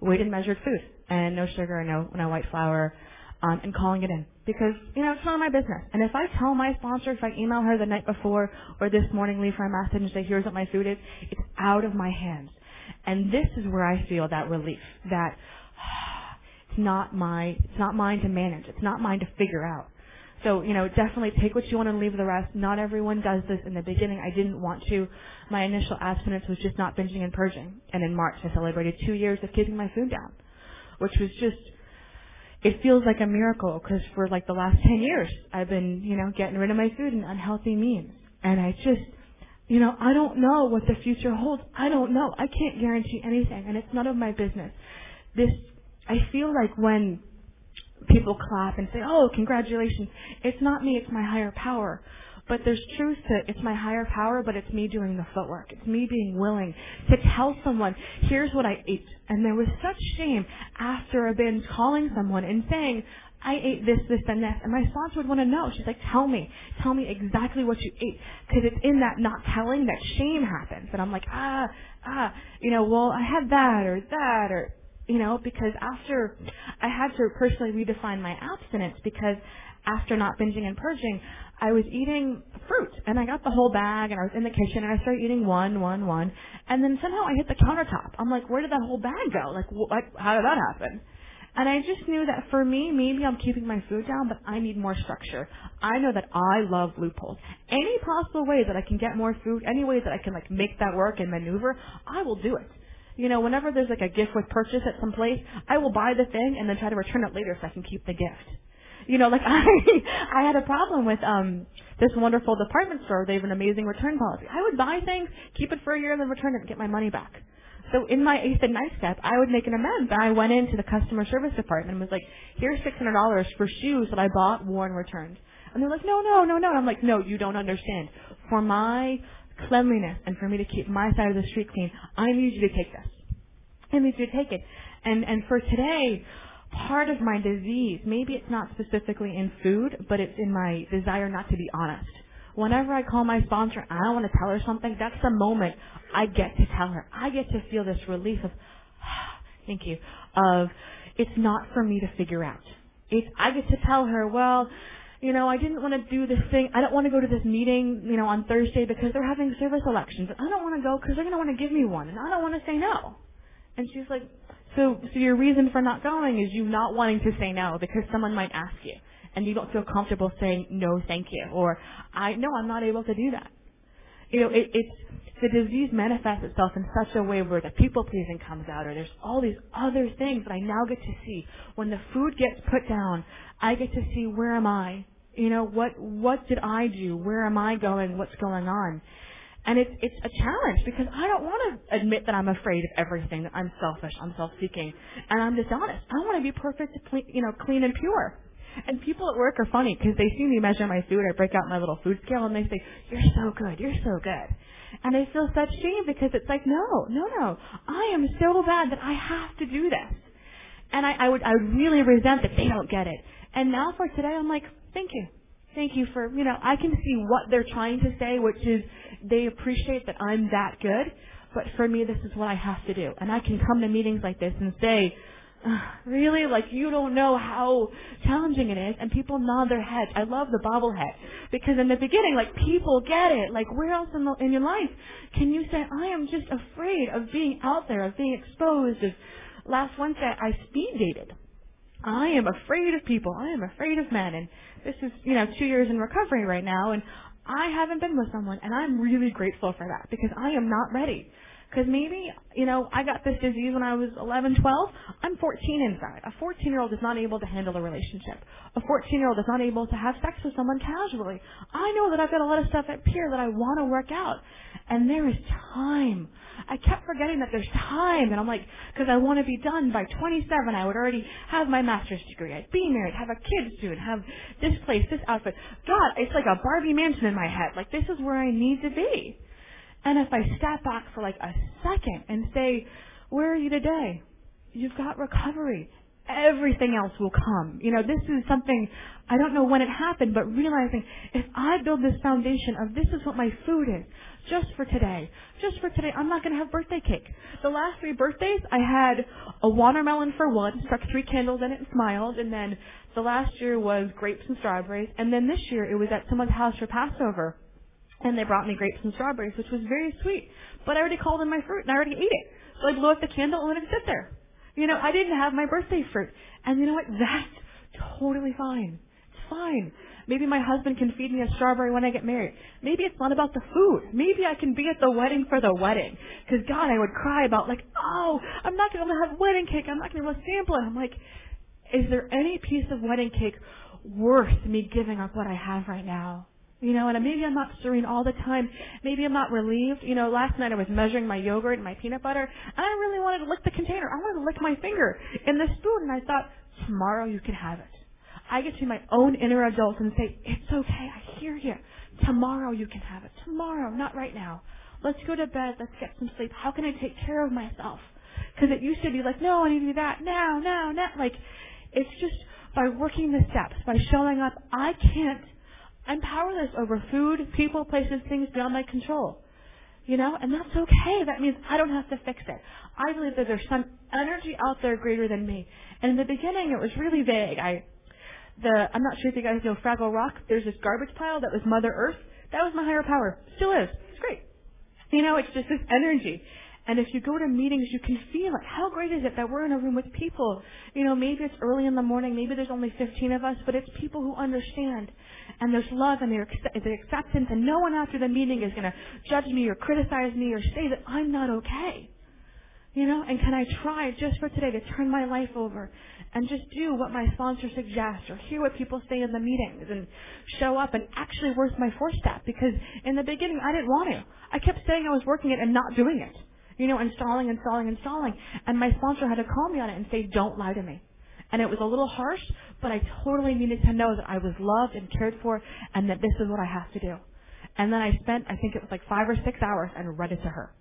weighed and measured food and no sugar, no no white flour, um, and calling it in because you know it's none of my business. And if I tell my sponsor, if I email her the night before or this morning, leave her a message and say, "Here's what my food is," it's out of my hands. And this is where I feel that relief that it's not my it's not mine to manage. It's not mine to figure out. So, you know, definitely take what you want and leave the rest. Not everyone does this in the beginning. I didn't want to. My initial abstinence was just not binging and purging. And in March, I celebrated two years of keeping my food down, which was just, it feels like a miracle because for like the last 10 years, I've been, you know, getting rid of my food in unhealthy means. And I just, you know, I don't know what the future holds. I don't know. I can't guarantee anything, and it's none of my business. This, I feel like when people clap and say, "Oh, congratulations," it's not me. It's my higher power. But there's truth to it. It's my higher power, but it's me doing the footwork. It's me being willing to tell someone, here's what I ate. And there was such shame after a binge calling someone and saying, I ate this, this, and this. And my sponsor would want to know. She's like, tell me. Tell me exactly what you ate. Because it's in that not telling that shame happens. And I'm like, ah, ah, you know, well, I had that or that or, you know, because after I had to personally redefine my abstinence because after not binging and purging, I was eating fruit and I got the whole bag and I was in the kitchen and I started eating one, one, one. And then somehow I hit the countertop. I'm like, where did that whole bag go? Like, what, how did that happen? And I just knew that for me, maybe I'm keeping my food down, but I need more structure. I know that I love loopholes. Any possible way that I can get more food, any way that I can like make that work and maneuver, I will do it. You know, whenever there's like a gift with purchase at some place, I will buy the thing and then try to return it later so I can keep the gift. You know, like I I had a problem with um this wonderful department store. They have an amazing return policy. I would buy things, keep it for a year, and then return it and get my money back. So in my eighth and ninth step, I would make an amends. I went into the customer service department and was like, here's $600 for shoes that I bought, wore, and returned. And they're like, no, no, no, no. And I'm like, no, you don't understand. For my cleanliness and for me to keep my side of the street clean, I need you to take this. I need you to take it. And, and for today, part of my disease, maybe it's not specifically in food, but it's in my desire not to be honest. Whenever I call my sponsor and I want to tell her something, that's the moment I get to tell her. I get to feel this relief of, thank you, of it's not for me to figure out. It's, I get to tell her, well, you know, I didn't want to do this thing. I don't want to go to this meeting, you know, on Thursday because they're having service elections. I don't want to go because they're going to want to give me one, and I don't want to say no. And she's like, so, so your reason for not going is you not wanting to say no because someone might ask you, and you don't feel comfortable saying no, thank you, or I no, I'm not able to do that. You know, it, it's the disease manifests itself in such a way where the people pleasing comes out, or there's all these other things that I now get to see. When the food gets put down, I get to see where am I? You know, what what did I do? Where am I going? What's going on? And it's it's a challenge because I don't want to admit that I'm afraid of everything. That I'm selfish, I'm self-seeking, and I'm dishonest. I want to be perfect, you know, clean and pure. And people at work are funny because they see me measure my food. I break out my little food scale and they say, "You're so good. You're so good." And I feel such shame because it's like, no, no, no. I am so bad that I have to do this. And I, I would I would really resent that they don't get it. And now for today, I'm like, thank you. Thank you for, you know, I can see what they're trying to say, which is they appreciate that I'm that good, but for me, this is what I have to do. And I can come to meetings like this and say, really? Like you don't know how challenging it is, and people nod their heads. I love the bobblehead because in the beginning, like people get it. Like where else in, the, in your life can you say, I am just afraid of being out there, of being exposed? Of last Wednesday, I speed dated. I am afraid of people. I am afraid of men, and this is you know two years in recovery right now, and I haven't been with someone, and I'm really grateful for that because I am not ready. Because maybe, you know, I got this disease when I was 11, 12. I'm 14 inside. A 14 year old is not able to handle a relationship. A 14 year old is not able to have sex with someone casually. I know that I've got a lot of stuff at Peer that I want to work out. And there is time. I kept forgetting that there's time. And I'm like, because I want to be done by 27. I would already have my master's degree. I'd be married, have a kid soon, have this place, this outfit. God, it's like a Barbie mansion in my head. Like, this is where I need to be. And if I step back for like a second and say, where are you today? You've got recovery. Everything else will come. You know, this is something, I don't know when it happened, but realizing if I build this foundation of this is what my food is, just for today, just for today, I'm not going to have birthday cake. The last three birthdays, I had a watermelon for one, struck three candles in it and smiled, and then the last year was grapes and strawberries, and then this year it was at someone's house for Passover and they brought me grapes and strawberries, which was very sweet. But I already called in my fruit and I already ate it. So I blew out the candle and let it sit there. You know, I didn't have my birthday fruit. And you know what? That's totally fine. It's fine. Maybe my husband can feed me a strawberry when I get married. Maybe it's not about the food. Maybe I can be at the wedding for the wedding. Because God, I would cry about like, oh, I'm not going to have wedding cake. I'm not going to sample it. I'm like, is there any piece of wedding cake worth me giving up what I have right now? You know, and maybe I'm not serene all the time. Maybe I'm not relieved. You know, last night I was measuring my yogurt and my peanut butter, and I really wanted to lick the container. I wanted to lick my finger in the spoon, and I thought, tomorrow you can have it. I get to my own inner adult and say, it's okay, I hear you. Tomorrow you can have it. Tomorrow, not right now. Let's go to bed. Let's get some sleep. How can I take care of myself? Because it used to be like, no, I need to do that now, now, now. Like, it's just by working the steps, by showing up. I can't I'm powerless over food, people, places, things beyond my control. You know, and that's okay. That means I don't have to fix it. I believe that there's some energy out there greater than me. And in the beginning, it was really vague. I, the, I'm not sure if you guys know Fraggle Rock. There's this garbage pile that was Mother Earth. That was my higher power. Still is. It's great. You know, it's just this energy. And if you go to meetings, you can feel it. How great is it that we're in a room with people? You know, maybe it's early in the morning, maybe there's only 15 of us, but it's people who understand. And there's love and there's acceptance, and no one after the meeting is going to judge me or criticize me or say that I'm not okay. You know, and can I try just for today to turn my life over and just do what my sponsor suggests or hear what people say in the meetings and show up and actually work my four step because in the beginning I didn't want to. I kept saying I was working it and not doing it you know, installing, installing, installing. And my sponsor had to call me on it and say, don't lie to me. And it was a little harsh, but I totally needed to know that I was loved and cared for and that this is what I have to do. And then I spent, I think it was like five or six hours and read it to her.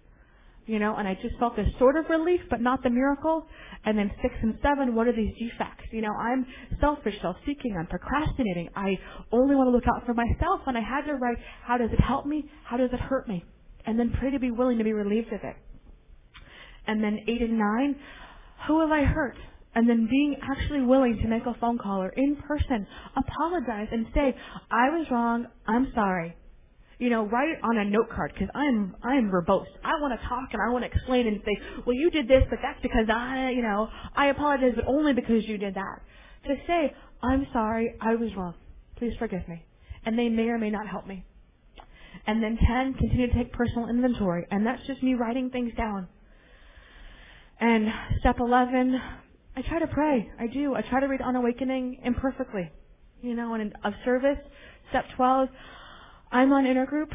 You know, and I just felt this sort of relief, but not the miracle. And then six and seven, what are these defects? You know, I'm selfish, self-seeking, I'm procrastinating. I only want to look out for myself. And I had to write, how does it help me? How does it hurt me? And then pray to be willing to be relieved of it. And then eight and nine, who have I hurt? and then being actually willing to make a phone call or in person apologize and say, I was wrong, I'm sorry. You know, write it on a note card because I'm I'm verbose. I want to talk and I want to explain and say, well, you did this, but that's because I, you know, I apologize, but only because you did that. To say, I'm sorry, I was wrong. Please forgive me. And they may or may not help me. And then 10, continue to take personal inventory. And that's just me writing things down. And step 11, I try to pray. I do. I try to read On Awakening imperfectly. You know, and of service, step 12, I'm on intergroup.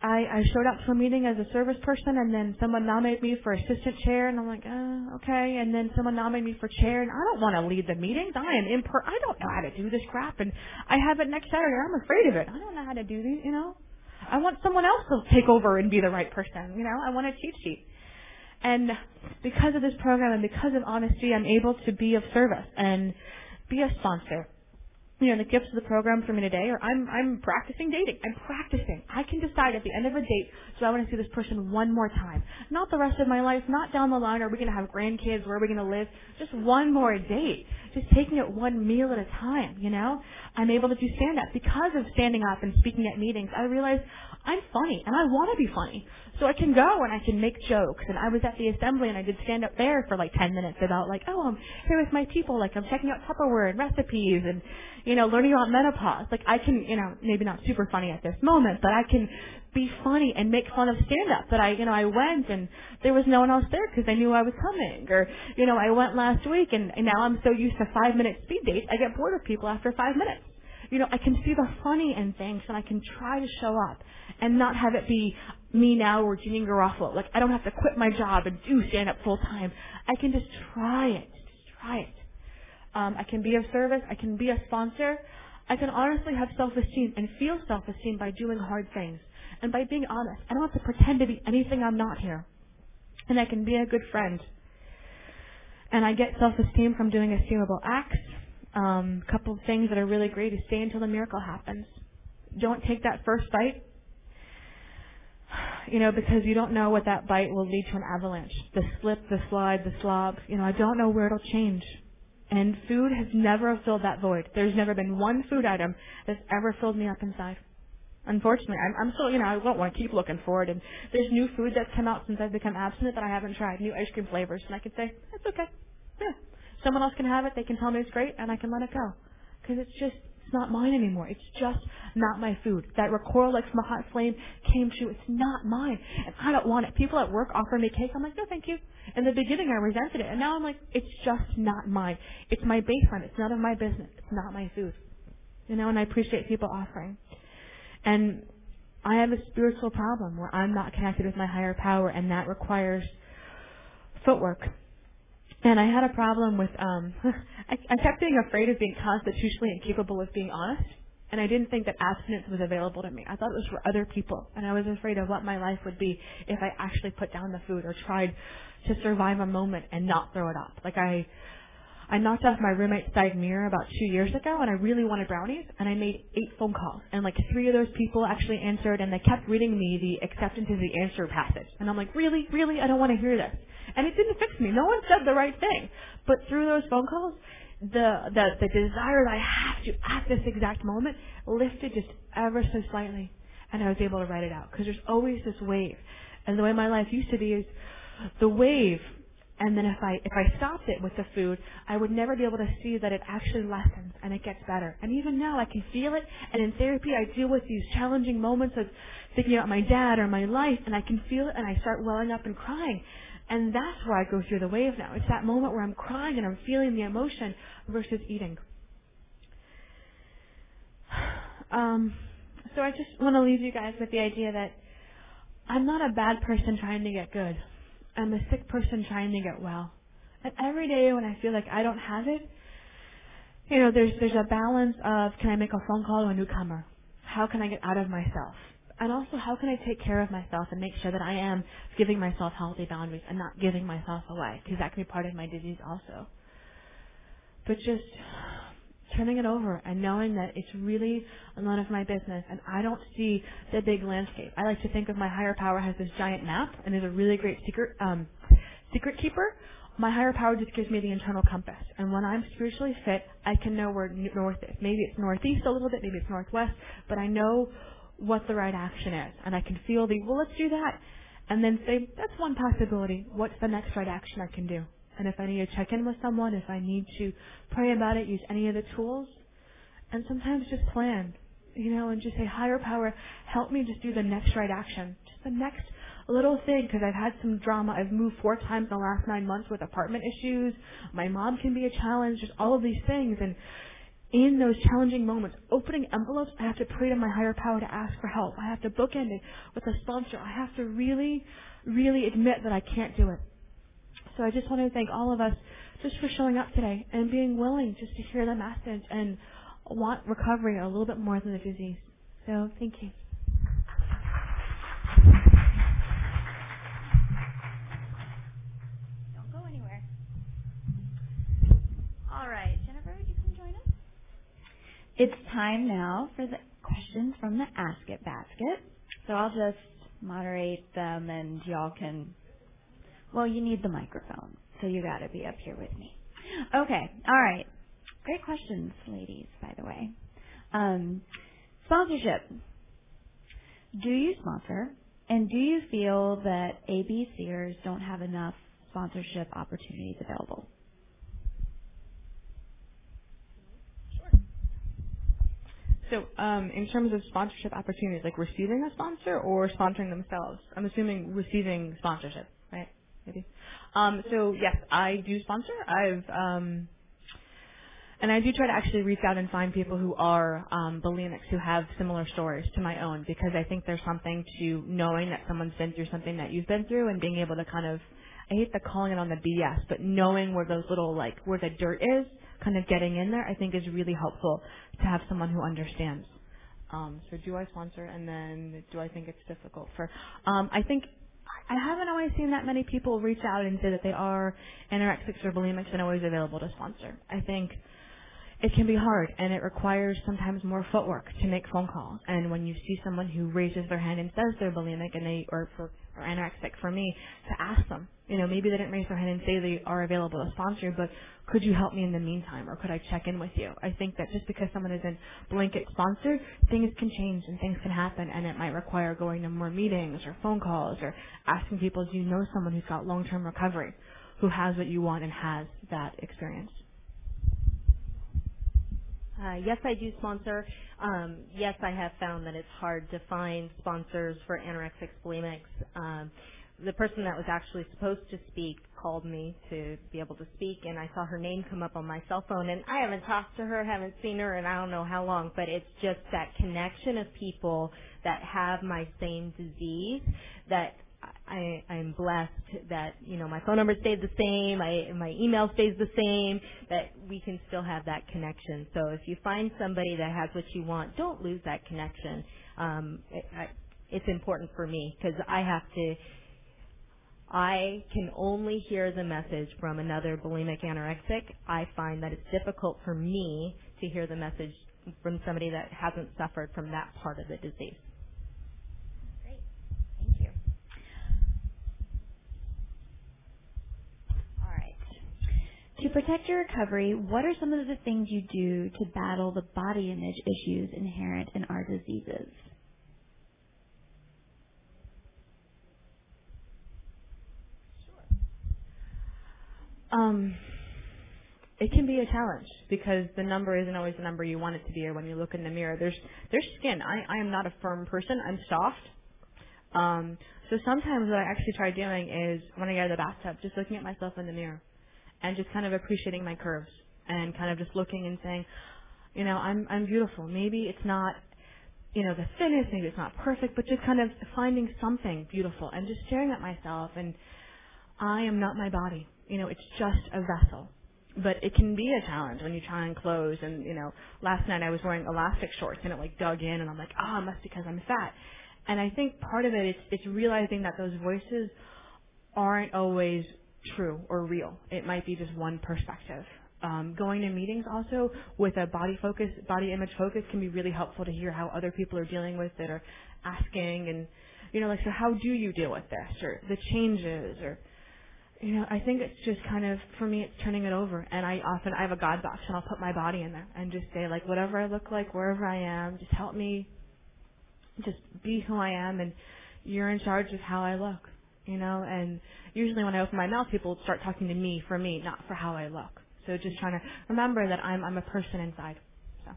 I, I showed up to a meeting as a service person and then someone nominated me for assistant chair and I'm like, uh, okay. And then someone nominated me for chair and I don't want to lead the meetings. I am imper, I don't know how to do this crap and I have it next Saturday. I'm afraid of it. I don't know how to do these, you know. I want someone else to take over and be the right person, you know. I want a cheat sheet. And because of this program and because of honesty, I'm able to be of service and be a sponsor. You know, the gifts of the program for me today are I'm I'm practicing dating. I'm practicing. I can decide at the end of a date, do I want to see this person one more time? Not the rest of my life, not down the line, are we gonna have grandkids, where are we gonna live? Just one more date. Just taking it one meal at a time, you know? I'm able to do stand up. Because of standing up and speaking at meetings, I realized I'm funny and I want to be funny. So I can go and I can make jokes. And I was at the assembly and I did stand up there for like 10 minutes about like, oh, I'm here with my people. Like I'm checking out Tupperware and recipes and, you know, learning about menopause. Like I can, you know, maybe not super funny at this moment, but I can be funny and make fun of stand up. That I, you know, I went and there was no one else there because I knew I was coming. Or, you know, I went last week and, and now I'm so used to five minute speed dates, I get bored of people after five minutes you know, I can see the funny in things and I can try to show up and not have it be me now or Janeane Garofalo. Like I don't have to quit my job and do stand up full time. I can just try it. Just try it. Um, I can be of service. I can be a sponsor. I can honestly have self-esteem and feel self-esteem by doing hard things and by being honest. I don't have to pretend to be anything I'm not here. And I can be a good friend. And I get self-esteem from doing esteemable acts. Um, couple of things that are really great is stay until the miracle happens. Don't take that first bite you know, because you don't know what that bite will lead to an avalanche. The slip, the slide, the slob, you know, I don't know where it'll change. And food has never filled that void. There's never been one food item that's ever filled me up inside. Unfortunately, I'm, I'm still, you know, I don't want to keep looking for it. And there's new food that's come out since I've become abstinent that I haven't tried, new ice cream flavors, and I can say, it's okay. Yeah. Someone else can have it, they can tell me it's great, and I can let it go. Because it's just, it's not mine anymore. It's just not my food. That recoil like hot flame came true. It's not mine. And I don't want it. People at work offer me cake. I'm like, no, thank you. In the beginning, I resented it. And now I'm like, it's just not mine. It's my baseline. It's none of my business. It's not my food. You know, and I appreciate people offering. And I have a spiritual problem where I'm not connected with my higher power, and that requires footwork. And I had a problem with, um, I, I kept being afraid of being constitutionally incapable of being honest. And I didn't think that abstinence was available to me. I thought it was for other people. And I was afraid of what my life would be if I actually put down the food or tried to survive a moment and not throw it up. Like I, I knocked off my roommate's side mirror about two years ago and I really wanted brownies and I made eight phone calls and like three of those people actually answered and they kept reading me the acceptance is the answer passage. And I'm like, really? Really? I don't want to hear this. And it didn't fix me. No one said the right thing. But through those phone calls, the, the, the desire that I have to at this exact moment lifted just ever so slightly. And I was able to write it out. Because there's always this wave. And the way my life used to be is the wave and then if I if I stopped it with the food, I would never be able to see that it actually lessens and it gets better. And even now I can feel it and in therapy I deal with these challenging moments of thinking about my dad or my life and I can feel it and I start welling up and crying. And that's where I go through the wave now. It's that moment where I'm crying and I'm feeling the emotion versus eating. Um, so I just want to leave you guys with the idea that I'm not a bad person trying to get good. I'm a sick person trying to get well. And every day when I feel like I don't have it, you know, there's there's a balance of can I make a phone call to a newcomer? How can I get out of myself? And also, how can I take care of myself and make sure that I am giving myself healthy boundaries and not giving myself away? Because that can be part of my disease also. But just turning it over and knowing that it's really none of my business and I don't see the big landscape. I like to think of my higher power as this giant map and is a really great secret um, secret keeper. My higher power just gives me the internal compass. And when I'm spiritually fit, I can know where north is. Maybe it's northeast a little bit, maybe it's northwest, but I know what the right action is. And I can feel the, well, let's do that. And then say, that's one possibility. What's the next right action I can do? And if I need to check in with someone, if I need to pray about it, use any of the tools, and sometimes just plan, you know, and just say, higher power, help me just do the next right action. Just the next little thing, because I've had some drama. I've moved four times in the last nine months with apartment issues. My mom can be a challenge, just all of these things. And in those challenging moments, opening envelopes, I have to pray to my higher power to ask for help. I have to bookend it with a sponsor. I have to really, really admit that I can't do it. So I just want to thank all of us just for showing up today and being willing just to hear the message and want recovery a little bit more than the disease. So thank you. It's time now for the questions from the Ask It basket. So I'll just moderate them and y'all can well, you need the microphone, so you got to be up here with me. Okay, all right. Great questions, ladies, by the way. Um, sponsorship. Do you sponsor? And do you feel that ABCers don't have enough sponsorship opportunities available? So, um, in terms of sponsorship opportunities, like receiving a sponsor or sponsoring themselves, I'm assuming receiving sponsorship, right? maybe. Um, so yes, I do sponsor. I've um, and I do try to actually reach out and find people who are um, bulimics who have similar stories to my own because I think there's something to knowing that someone's been through something that you've been through and being able to kind of I hate the calling it on the BS, but knowing where those little like where the dirt is, kind of getting in there, I think is really helpful to have someone who understands. Um, so do I sponsor, and then do I think it's difficult for? Um, I think I haven't always seen that many people reach out and say that they are anorexics or bulimics and always available to sponsor. I think it can be hard and it requires sometimes more footwork to make phone calls. And when you see someone who raises their hand and says they're bulimic and they or for or anorexic for me, to ask them, you know, maybe they didn't raise their hand and say they are available to sponsor, but could you help me in the meantime or could I check in with you? I think that just because someone is in blanket sponsor, things can change and things can happen and it might require going to more meetings or phone calls or asking people, do you know someone who's got long-term recovery, who has what you want and has that experience? Uh, yes, I do sponsor. Um, yes, I have found that it's hard to find sponsors for anorexics, bulimics. Um, the person that was actually supposed to speak called me to be able to speak, and I saw her name come up on my cell phone. And I haven't talked to her, haven't seen her, and I don't know how long. But it's just that connection of people that have my same disease that I, I'm blessed that you know my phone number stayed the same, I, my email stays the same, that we can still have that connection. So if you find somebody that has what you want, don't lose that connection. Um, it, I, it's important for me because I have to. I can only hear the message from another bulimic anorexic. I find that it's difficult for me to hear the message from somebody that hasn't suffered from that part of the disease. To protect your recovery, what are some of the things you do to battle the body image issues inherent in our diseases? Um, it can be a challenge because the number isn't always the number you want it to be. Or when you look in the mirror, there's there's skin. I I am not a firm person. I'm soft. Um, so sometimes what I actually try doing is when I get out of the bathtub, just looking at myself in the mirror and just kind of appreciating my curves and kind of just looking and saying, you know, I'm I'm beautiful. Maybe it's not, you know, the thinnest, maybe it's not perfect, but just kind of finding something beautiful and just staring at myself and I am not my body. You know, it's just a vessel. but it can be a challenge when you try and close and you know last night I was wearing elastic shorts and it like dug in and I'm like oh it must be because I'm fat and I think part of it is it's realizing that those voices aren't always true or real. It might be just one perspective. Um, going to meetings also with a body focus body image focus can be really helpful to hear how other people are dealing with it or asking and you know like so how do you deal with this? Or the changes or you know, I think it's just kind of for me it's turning it over. And I often I have a God box and I'll put my body in there and just say like whatever I look like, wherever I am, just help me just be who I am and you're in charge of how I look. You know, and usually when I open my mouth people start talking to me for me, not for how I look. So just trying to remember that I'm I'm a person inside. So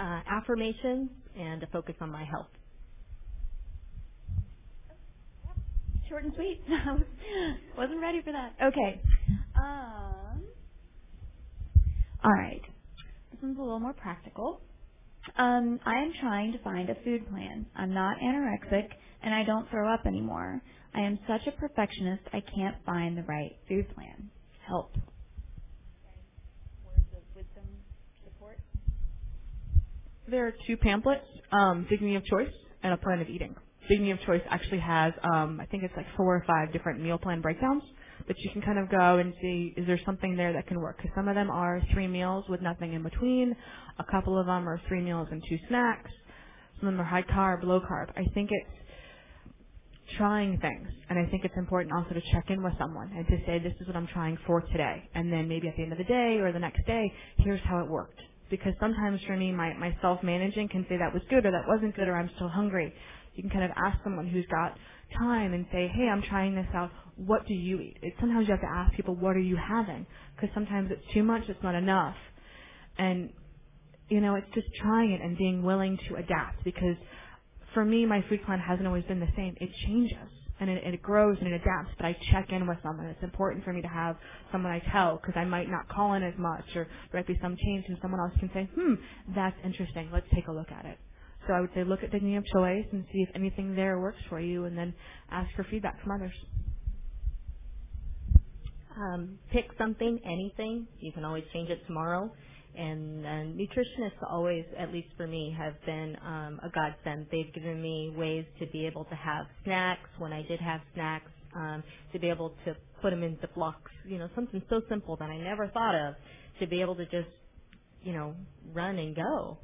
uh affirmations and a focus on my health. short and sweet. Wasn't ready for that. Okay. Um, all right. This one's a little more practical. Um, I am trying to find a food plan. I'm not anorexic and I don't throw up anymore. I am such a perfectionist I can't find the right food plan. Help. There are two pamphlets, um, Dignity of Choice and a Plan of Eating. Dignity of Choice actually has, um, I think it's like four or five different meal plan breakdowns that you can kind of go and see is there something there that can work. Because some of them are three meals with nothing in between. A couple of them are three meals and two snacks. Some of them are high carb, low carb. I think it's trying things. And I think it's important also to check in with someone and to say, this is what I'm trying for today. And then maybe at the end of the day or the next day, here's how it worked. Because sometimes for me, my, my self-managing can say that was good or that wasn't good or I'm still hungry. You can kind of ask someone who's got time and say, hey, I'm trying this out. What do you eat? It, sometimes you have to ask people, what are you having? Because sometimes it's too much, it's not enough. And, you know, it's just trying it and being willing to adapt because for me, my food plan hasn't always been the same. It changes and it, it grows and it adapts, but I check in with someone. It's important for me to have someone I tell because I might not call in as much or there might be some change and someone else can say, hmm, that's interesting. Let's take a look at it. So I would say look at dignity of choice and see if anything there works for you, and then ask for feedback from others. Um, pick something, anything. You can always change it tomorrow. And uh, nutritionists always, at least for me, have been um, a godsend. They've given me ways to be able to have snacks when I did have snacks, um, to be able to put them into blocks. You know, something so simple that I never thought of, to be able to just, you know, run and go.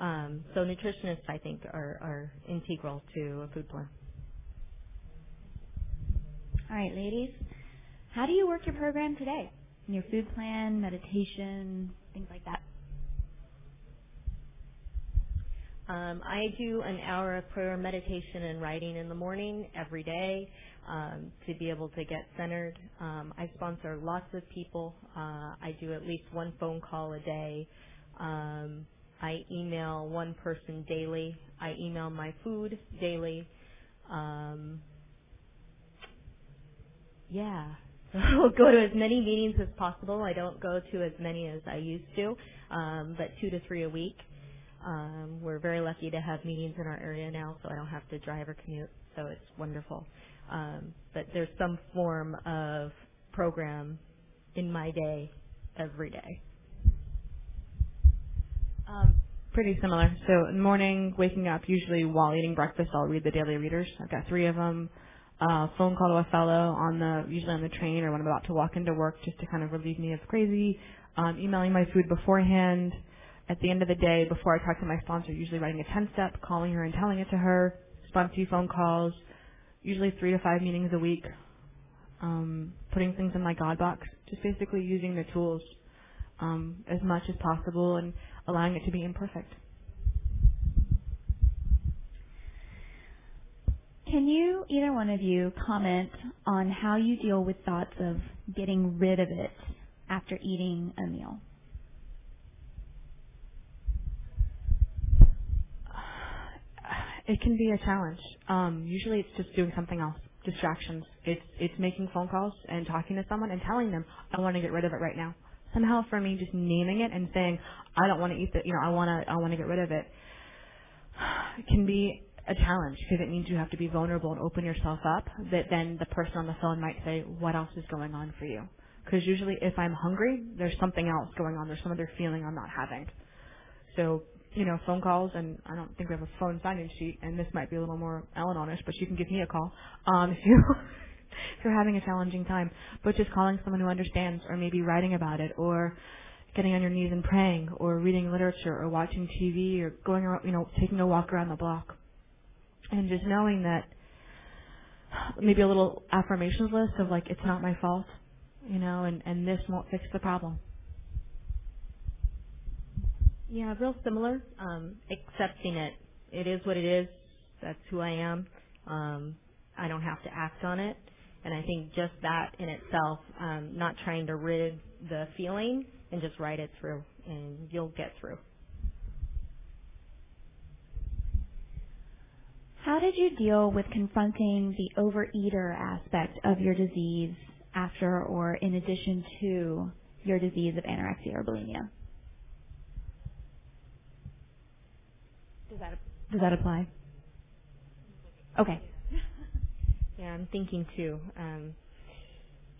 Um, so nutritionists, I think, are, are integral to a food plan. All right, ladies. How do you work your program today? Your food plan, meditation, things like that. Um, I do an hour of prayer, meditation, and writing in the morning every day um, to be able to get centered. Um, I sponsor lots of people. Uh, I do at least one phone call a day. Um, I email one person daily. I email my food daily. Um, yeah. I'll go to as many meetings as possible. I don't go to as many as I used to, um, but two to three a week. Um, we're very lucky to have meetings in our area now, so I don't have to drive or commute, so it's wonderful. Um, but there's some form of program in my day every day. Um, pretty similar. So in the morning, waking up, usually while eating breakfast, I'll read the daily readers. I've got three of them. Uh, phone call to a fellow on the usually on the train or when I'm about to walk into work, just to kind of relieve me of crazy. Um, emailing my food beforehand. At the end of the day, before I talk to my sponsor, usually writing a 10 step, calling her and telling it to her. Sponsor phone calls. Usually three to five meetings a week. Um, putting things in my God box. Just basically using the tools um, as much as possible and allowing it to be imperfect. Can you, either one of you, comment on how you deal with thoughts of getting rid of it after eating a meal? It can be a challenge. Um, usually it's just doing something else, distractions. It's it's making phone calls and talking to someone and telling them I want to get rid of it right now somehow for me just naming it and saying I don't want to eat that, you know, I want to I want to get rid of it can be a challenge because it means you have to be vulnerable and open yourself up that then the person on the phone might say what else is going on for you Because usually if I'm hungry, there's something else going on. There's some other feeling I'm not having. So, you know, phone calls, and I don't think we have a phone sign-in sheet, and this might be a little more Al-Anonish, but you can give me a call um, if you if you're having a challenging time. But just calling someone who understands, or maybe writing about it, or getting on your knees and praying, or reading literature, or watching TV, or going around, you know, taking a walk around the block, and just knowing that maybe a little affirmations list of like it's not my fault, you know, and and this won't fix the problem. Yeah, real similar. Um, accepting it. It is what it is. That's who I am. Um, I don't have to act on it. And I think just that in itself, um, not trying to rid the feeling and just write it through, and you'll get through. How did you deal with confronting the overeater aspect of your disease after or in addition to your disease of anorexia or bulimia? Does that Does that apply? Okay. Yeah, I'm thinking too. Um,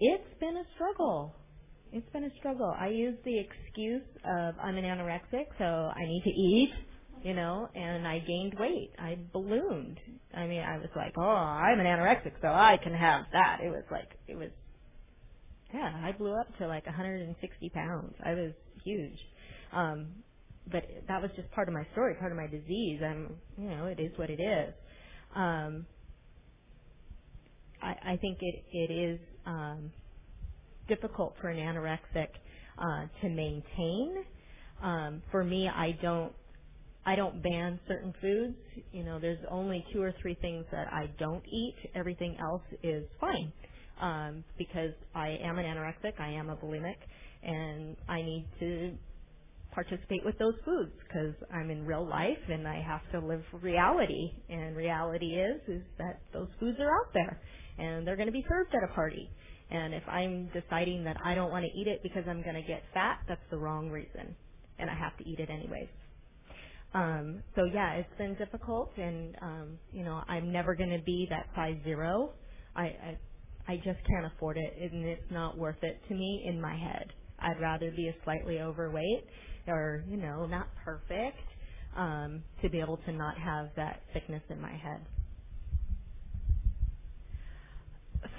it's been a struggle. It's been a struggle. I use the excuse of I'm an anorexic, so I need to eat, you know, and I gained weight. I ballooned. I mean, I was like, oh, I'm an anorexic, so I can have that. It was like, it was, yeah, I blew up to like 160 pounds. I was huge. Um, but that was just part of my story, part of my disease. I'm, you know, it is what it is. Um, I, I think it, it is um, difficult for an anorexic uh, to maintain. Um, for me, I don't I don't ban certain foods. You know, there's only two or three things that I don't eat. Everything else is fine um, because I am an anorexic, I am a bulimic, and I need to participate with those foods because I'm in real life and I have to live reality. And reality is is that those foods are out there and they're going to be served at a party. And if I'm deciding that I don't want to eat it because I'm going to get fat, that's the wrong reason, and I have to eat it anyways. Um, so yeah, it's been difficult, and um, you know, I'm never going to be that size zero. I, I I just can't afford it, and it's not worth it to me in my head. I'd rather be a slightly overweight, or you know, not perfect, um, to be able to not have that sickness in my head.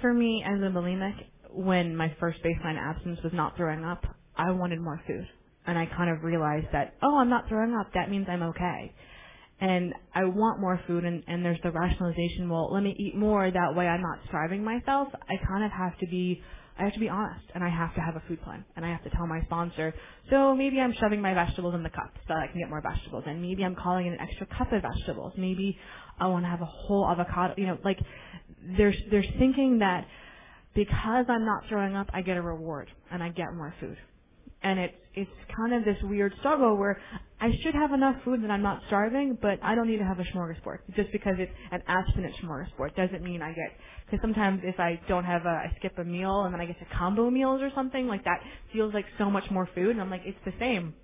For me, as a bulimic, when my first baseline absence was not throwing up, I wanted more food. And I kind of realized that, oh, I'm not throwing up. That means I'm okay. And I want more food, and, and there's the rationalization, well, let me eat more. That way I'm not starving myself. I kind of have to be I have to be honest and I have to have a food plan and I have to tell my sponsor, so maybe I'm shoving my vegetables in the cup so that I can get more vegetables and maybe I'm calling in an extra cup of vegetables. Maybe I want to have a whole avocado, you know, like there's, there's thinking that because I'm not throwing up, I get a reward and I get more food. And it's, it's kind of this weird struggle where I should have enough food that I'm not starving, but I don't need to have a smorgasbord. Just because it's an abstinent smorgasbord doesn't mean I get because sometimes if I don't have a, I skip a meal and then I get to combo meals or something like that feels like so much more food and I'm like, it's the same.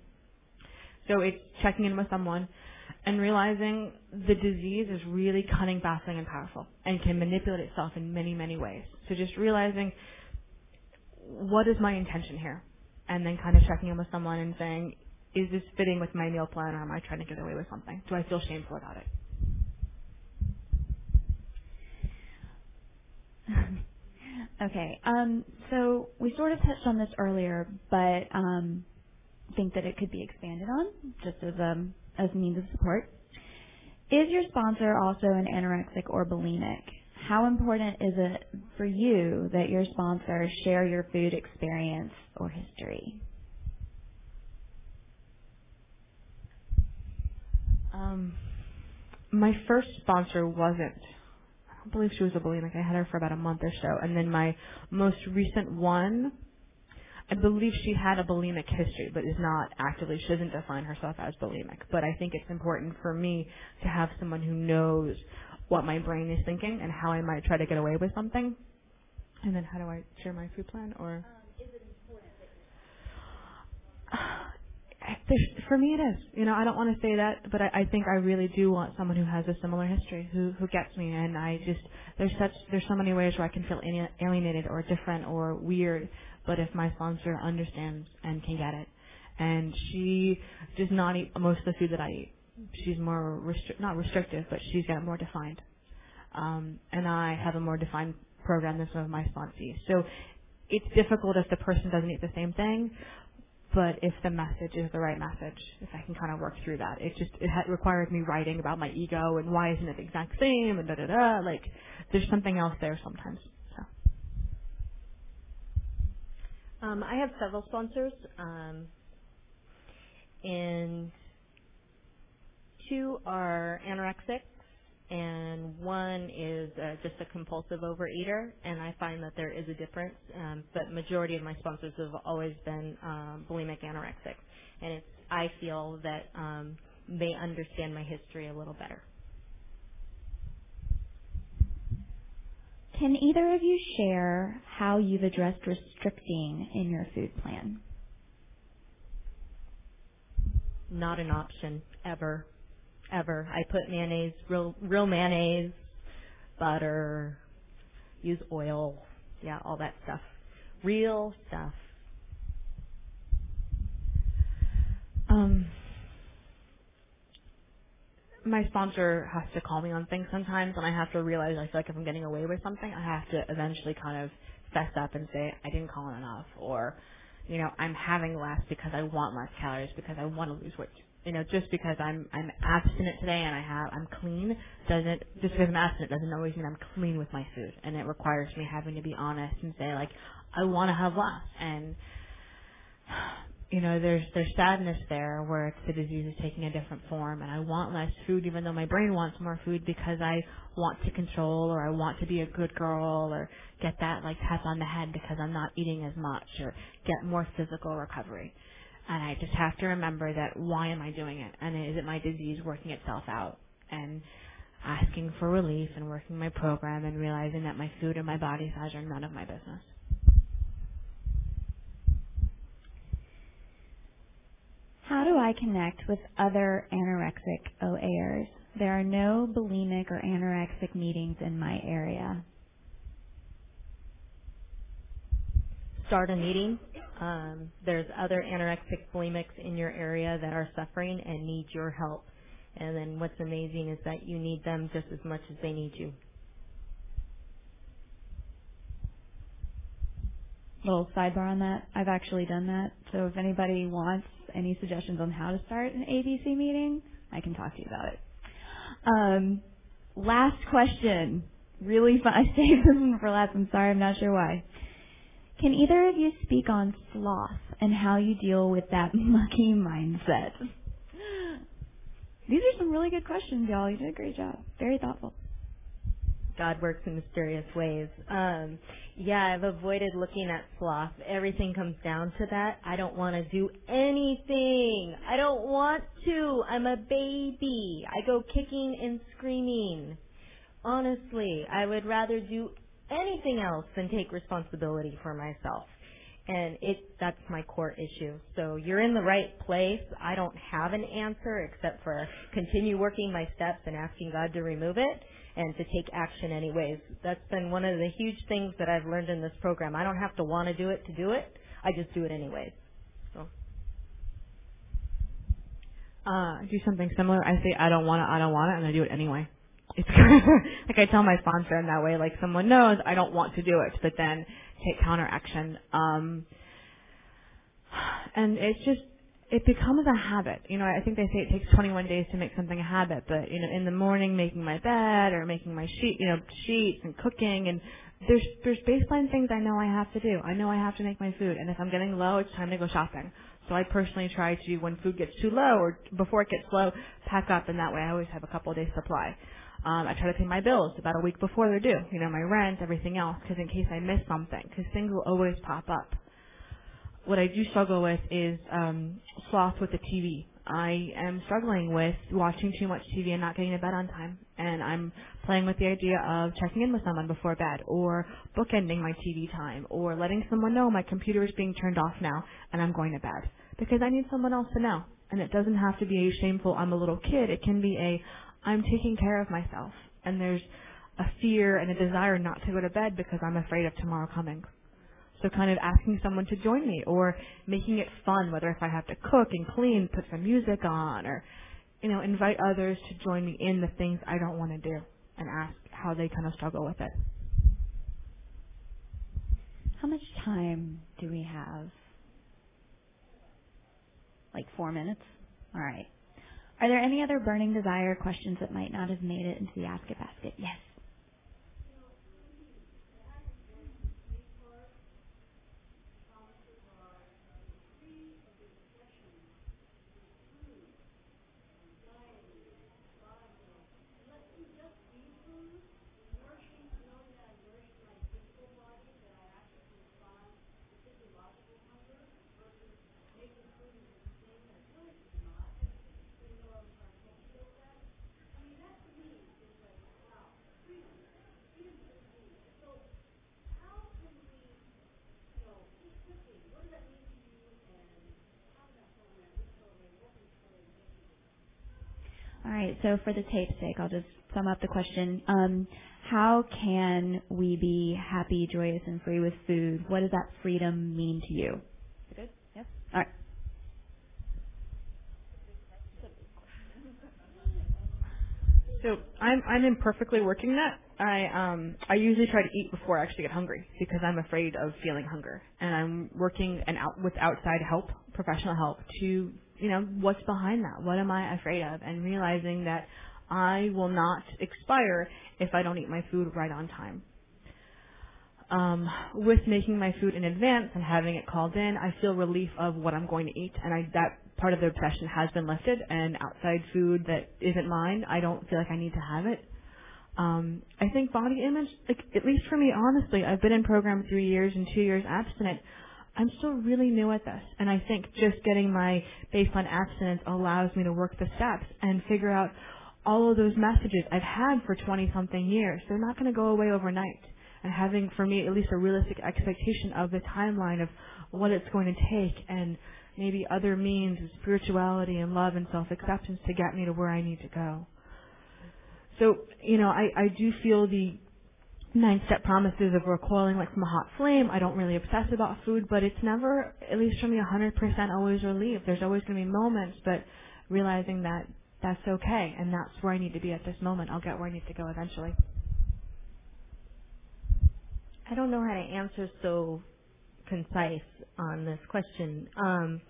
So it's checking in with someone and realizing the disease is really cunning, baffling, and powerful and can manipulate itself in many, many ways. So just realizing what is my intention here and then kind of checking in with someone and saying, is this fitting with my meal plan or am I trying to get away with something? Do I feel shameful about it? okay. Um, so we sort of touched on this earlier, but um, think that it could be expanded on just as a um, as a means of support. Is your sponsor also an anorexic or bulimic? How important is it for you that your sponsor share your food experience or history? Um, my first sponsor wasn't I don't believe she was a bulimic. I had her for about a month or so. And then my most recent one, I believe she had a bulimic history, but is not actively, she doesn't define herself as bulimic. But I think it's important for me to have someone who knows what my brain is thinking and how I might try to get away with something. And then how do I share my food plan or? Um, is it important that for me it is. You know, I don't want to say that, but I, I think I really do want someone who has a similar history, who who gets me. And I just there's such there's so many ways where I can feel alienated or different or weird. But if my sponsor understands and can get it, and she does not eat most of the food that I eat, she's more restri- not restrictive, but she's got more defined. Um, and I have a more defined program than some of my sponsees. So it's difficult if the person doesn't eat the same thing, but if the message is the right message, if I can kind of work through that, it just it ha- requires me writing about my ego and why isn't it the exact same and da da da. Like there's something else there sometimes. So. Um, I have several sponsors, um, and two are anorexic and one is uh, just a compulsive overeater, and I find that there is a difference. Um, but majority of my sponsors have always been um, bulimic anorexic, and it's I feel that um, they understand my history a little better. Can either of you share how you've addressed restricting in your food plan? Not an option ever ever. I put mayonnaise, real real mayonnaise, butter, use oil, yeah, all that stuff. Real stuff. Um, my sponsor has to call me on things sometimes, and I have to realize I feel like if I'm getting away with something, I have to eventually kind of fess up and say I didn't call on enough, or you know I'm having less because I want less calories because I want to lose weight you know, just because I'm I'm abstinent today and I have I'm clean doesn't just because I'm abstinent doesn't always mean I'm clean with my food. And it requires me having to be honest and say like, I want to have less. And you know, there's there's sadness there where it's the disease is taking a different form, and I want less food even though my brain wants more food because I want to control or I want to be a good girl or get that like tap on the head because I'm not eating as much or get more physical recovery. And I just have to remember that why am I doing it? And is it my disease working itself out? And asking for relief and working my program and realizing that my food and my body size are none of my business. How do I connect with other anorexic OAers? There are no bulimic or anorexic meetings in my area. Start a meeting um, there's other anorexic bulimics in your area that are suffering and need your help. And then what's amazing is that you need them just as much as they need you. Little sidebar on that. I've actually done that. So if anybody wants any suggestions on how to start an ABC meeting, I can talk to you about it. Um, last question. Really fun. I saved this one for last. I'm sorry. I'm not sure why. Can either of you speak on sloth and how you deal with that mucky mindset? These are some really good questions, y'all. You did a great job. Very thoughtful. God works in mysterious ways. Um, yeah, I've avoided looking at sloth. Everything comes down to that. I don't want to do anything. I don't want to. I'm a baby. I go kicking and screaming. Honestly, I would rather do anything else than take responsibility for myself. And it that's my core issue. So you're in the right place. I don't have an answer except for continue working my steps and asking God to remove it and to take action anyways. That's been one of the huge things that I've learned in this program. I don't have to want to do it to do it. I just do it anyways. So uh do something similar. I say I don't want it, I don't want it and I do it anyway it's like I tell my sponsor in that way, like someone knows I don't want to do it, but then take counteraction. Um, and it's just it becomes a habit. You know, I think they say it takes 21 days to make something a habit, but you know, in the morning making my bed or making my sheet, you know, sheets and cooking and there's there's baseline things I know I have to do. I know I have to make my food, and if I'm getting low, it's time to go shopping. So I personally try to, when food gets too low or before it gets low, pack up, and that way I always have a couple of days supply. Um, I try to pay my bills about a week before they're due. You know, my rent, everything else, because in case I miss something, because things will always pop up. What I do struggle with is um, sloth with the TV. I am struggling with watching too much TV and not getting to bed on time. And I'm playing with the idea of checking in with someone before bed, or bookending my TV time, or letting someone know my computer is being turned off now and I'm going to bed. because I need someone else to know. And it doesn't have to be a shameful, I'm a little kid. It can be a, I'm taking care of myself. And there's a fear and a desire not to go to bed because I'm afraid of tomorrow coming. So kind of asking someone to join me or making it fun, whether if I have to cook and clean, put some music on or, you know, invite others to join me in the things I don't want to do and ask how they kind of struggle with it. How much time do we have? Like four minutes? All right. Are there any other burning desire questions that might not have made it into the Ask It basket? Yes. All right, so for the tape's sake, I'll just sum up the question. Um, how can we be happy, joyous, and free with food? What does that freedom mean to you? Good? Yes? All right. So I'm I'm imperfectly working that. I um I usually try to eat before I actually get hungry because I'm afraid of feeling hunger, and I'm working and out with outside help, professional help, to you know what's behind that. What am I afraid of? And realizing that I will not expire if I don't eat my food right on time. Um, with making my food in advance and having it called in, I feel relief of what I'm going to eat, and I that part of the obsession has been lifted. And outside food that isn't mine, I don't feel like I need to have it. Um, I think body image, like at least for me, honestly, I've been in program three years and two years abstinent. I'm still really new at this, and I think just getting my baseline abstinence allows me to work the steps and figure out all of those messages I've had for 20 something years. They're not going to go away overnight. And having, for me, at least a realistic expectation of the timeline of what it's going to take and maybe other means of spirituality and love and self-acceptance to get me to where I need to go. So, you know, I, I do feel the nine step promises of recoiling like from a hot flame. I don't really obsess about food, but it's never, at least for me, 100% always relieved. There's always going to be moments, but realizing that that's okay and that's where I need to be at this moment. I'll get where I need to go eventually. I don't know how to answer so concise on this question. Um,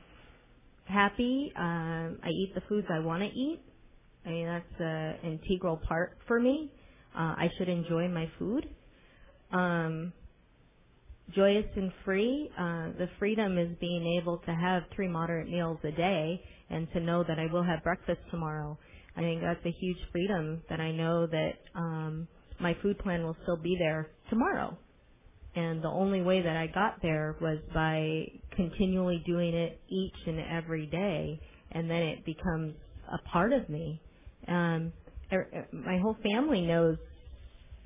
happy. Um, I eat the foods I want to eat. I mean, that's an integral part for me. Uh, I should enjoy my food. Um, joyous and free. Uh, the freedom is being able to have three moderate meals a day and to know that I will have breakfast tomorrow. I think that's a huge freedom that I know that um, my food plan will still be there tomorrow. And the only way that I got there was by continually doing it each and every day, and then it becomes a part of me. Um, my whole family knows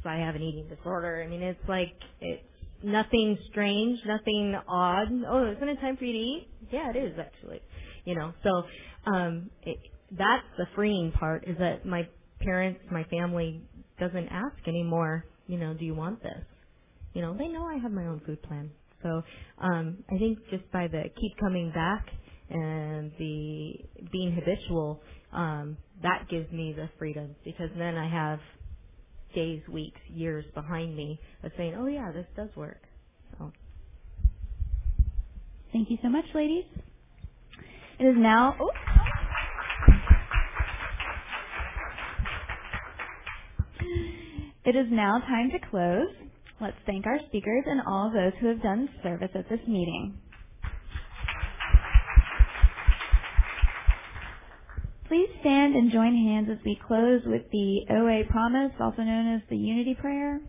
I have an eating disorder. I mean, it's like it's nothing strange, nothing odd. Oh, isn't it time for you to eat? Yeah, it is actually. You know, so um, it, that's the freeing part is that my parents, my family doesn't ask anymore. You know, do you want this? You know, they know I have my own food plan. So um, I think just by the keep coming back and the being habitual, um, that gives me the freedom because then I have days, weeks, years behind me of saying, oh yeah, this does work. So. Thank you so much, ladies. It is now. Oh. It is now time to close. Let's thank our speakers and all of those who have done service at this meeting. Please stand and join hands as we close with the OA promise, also known as the unity prayer.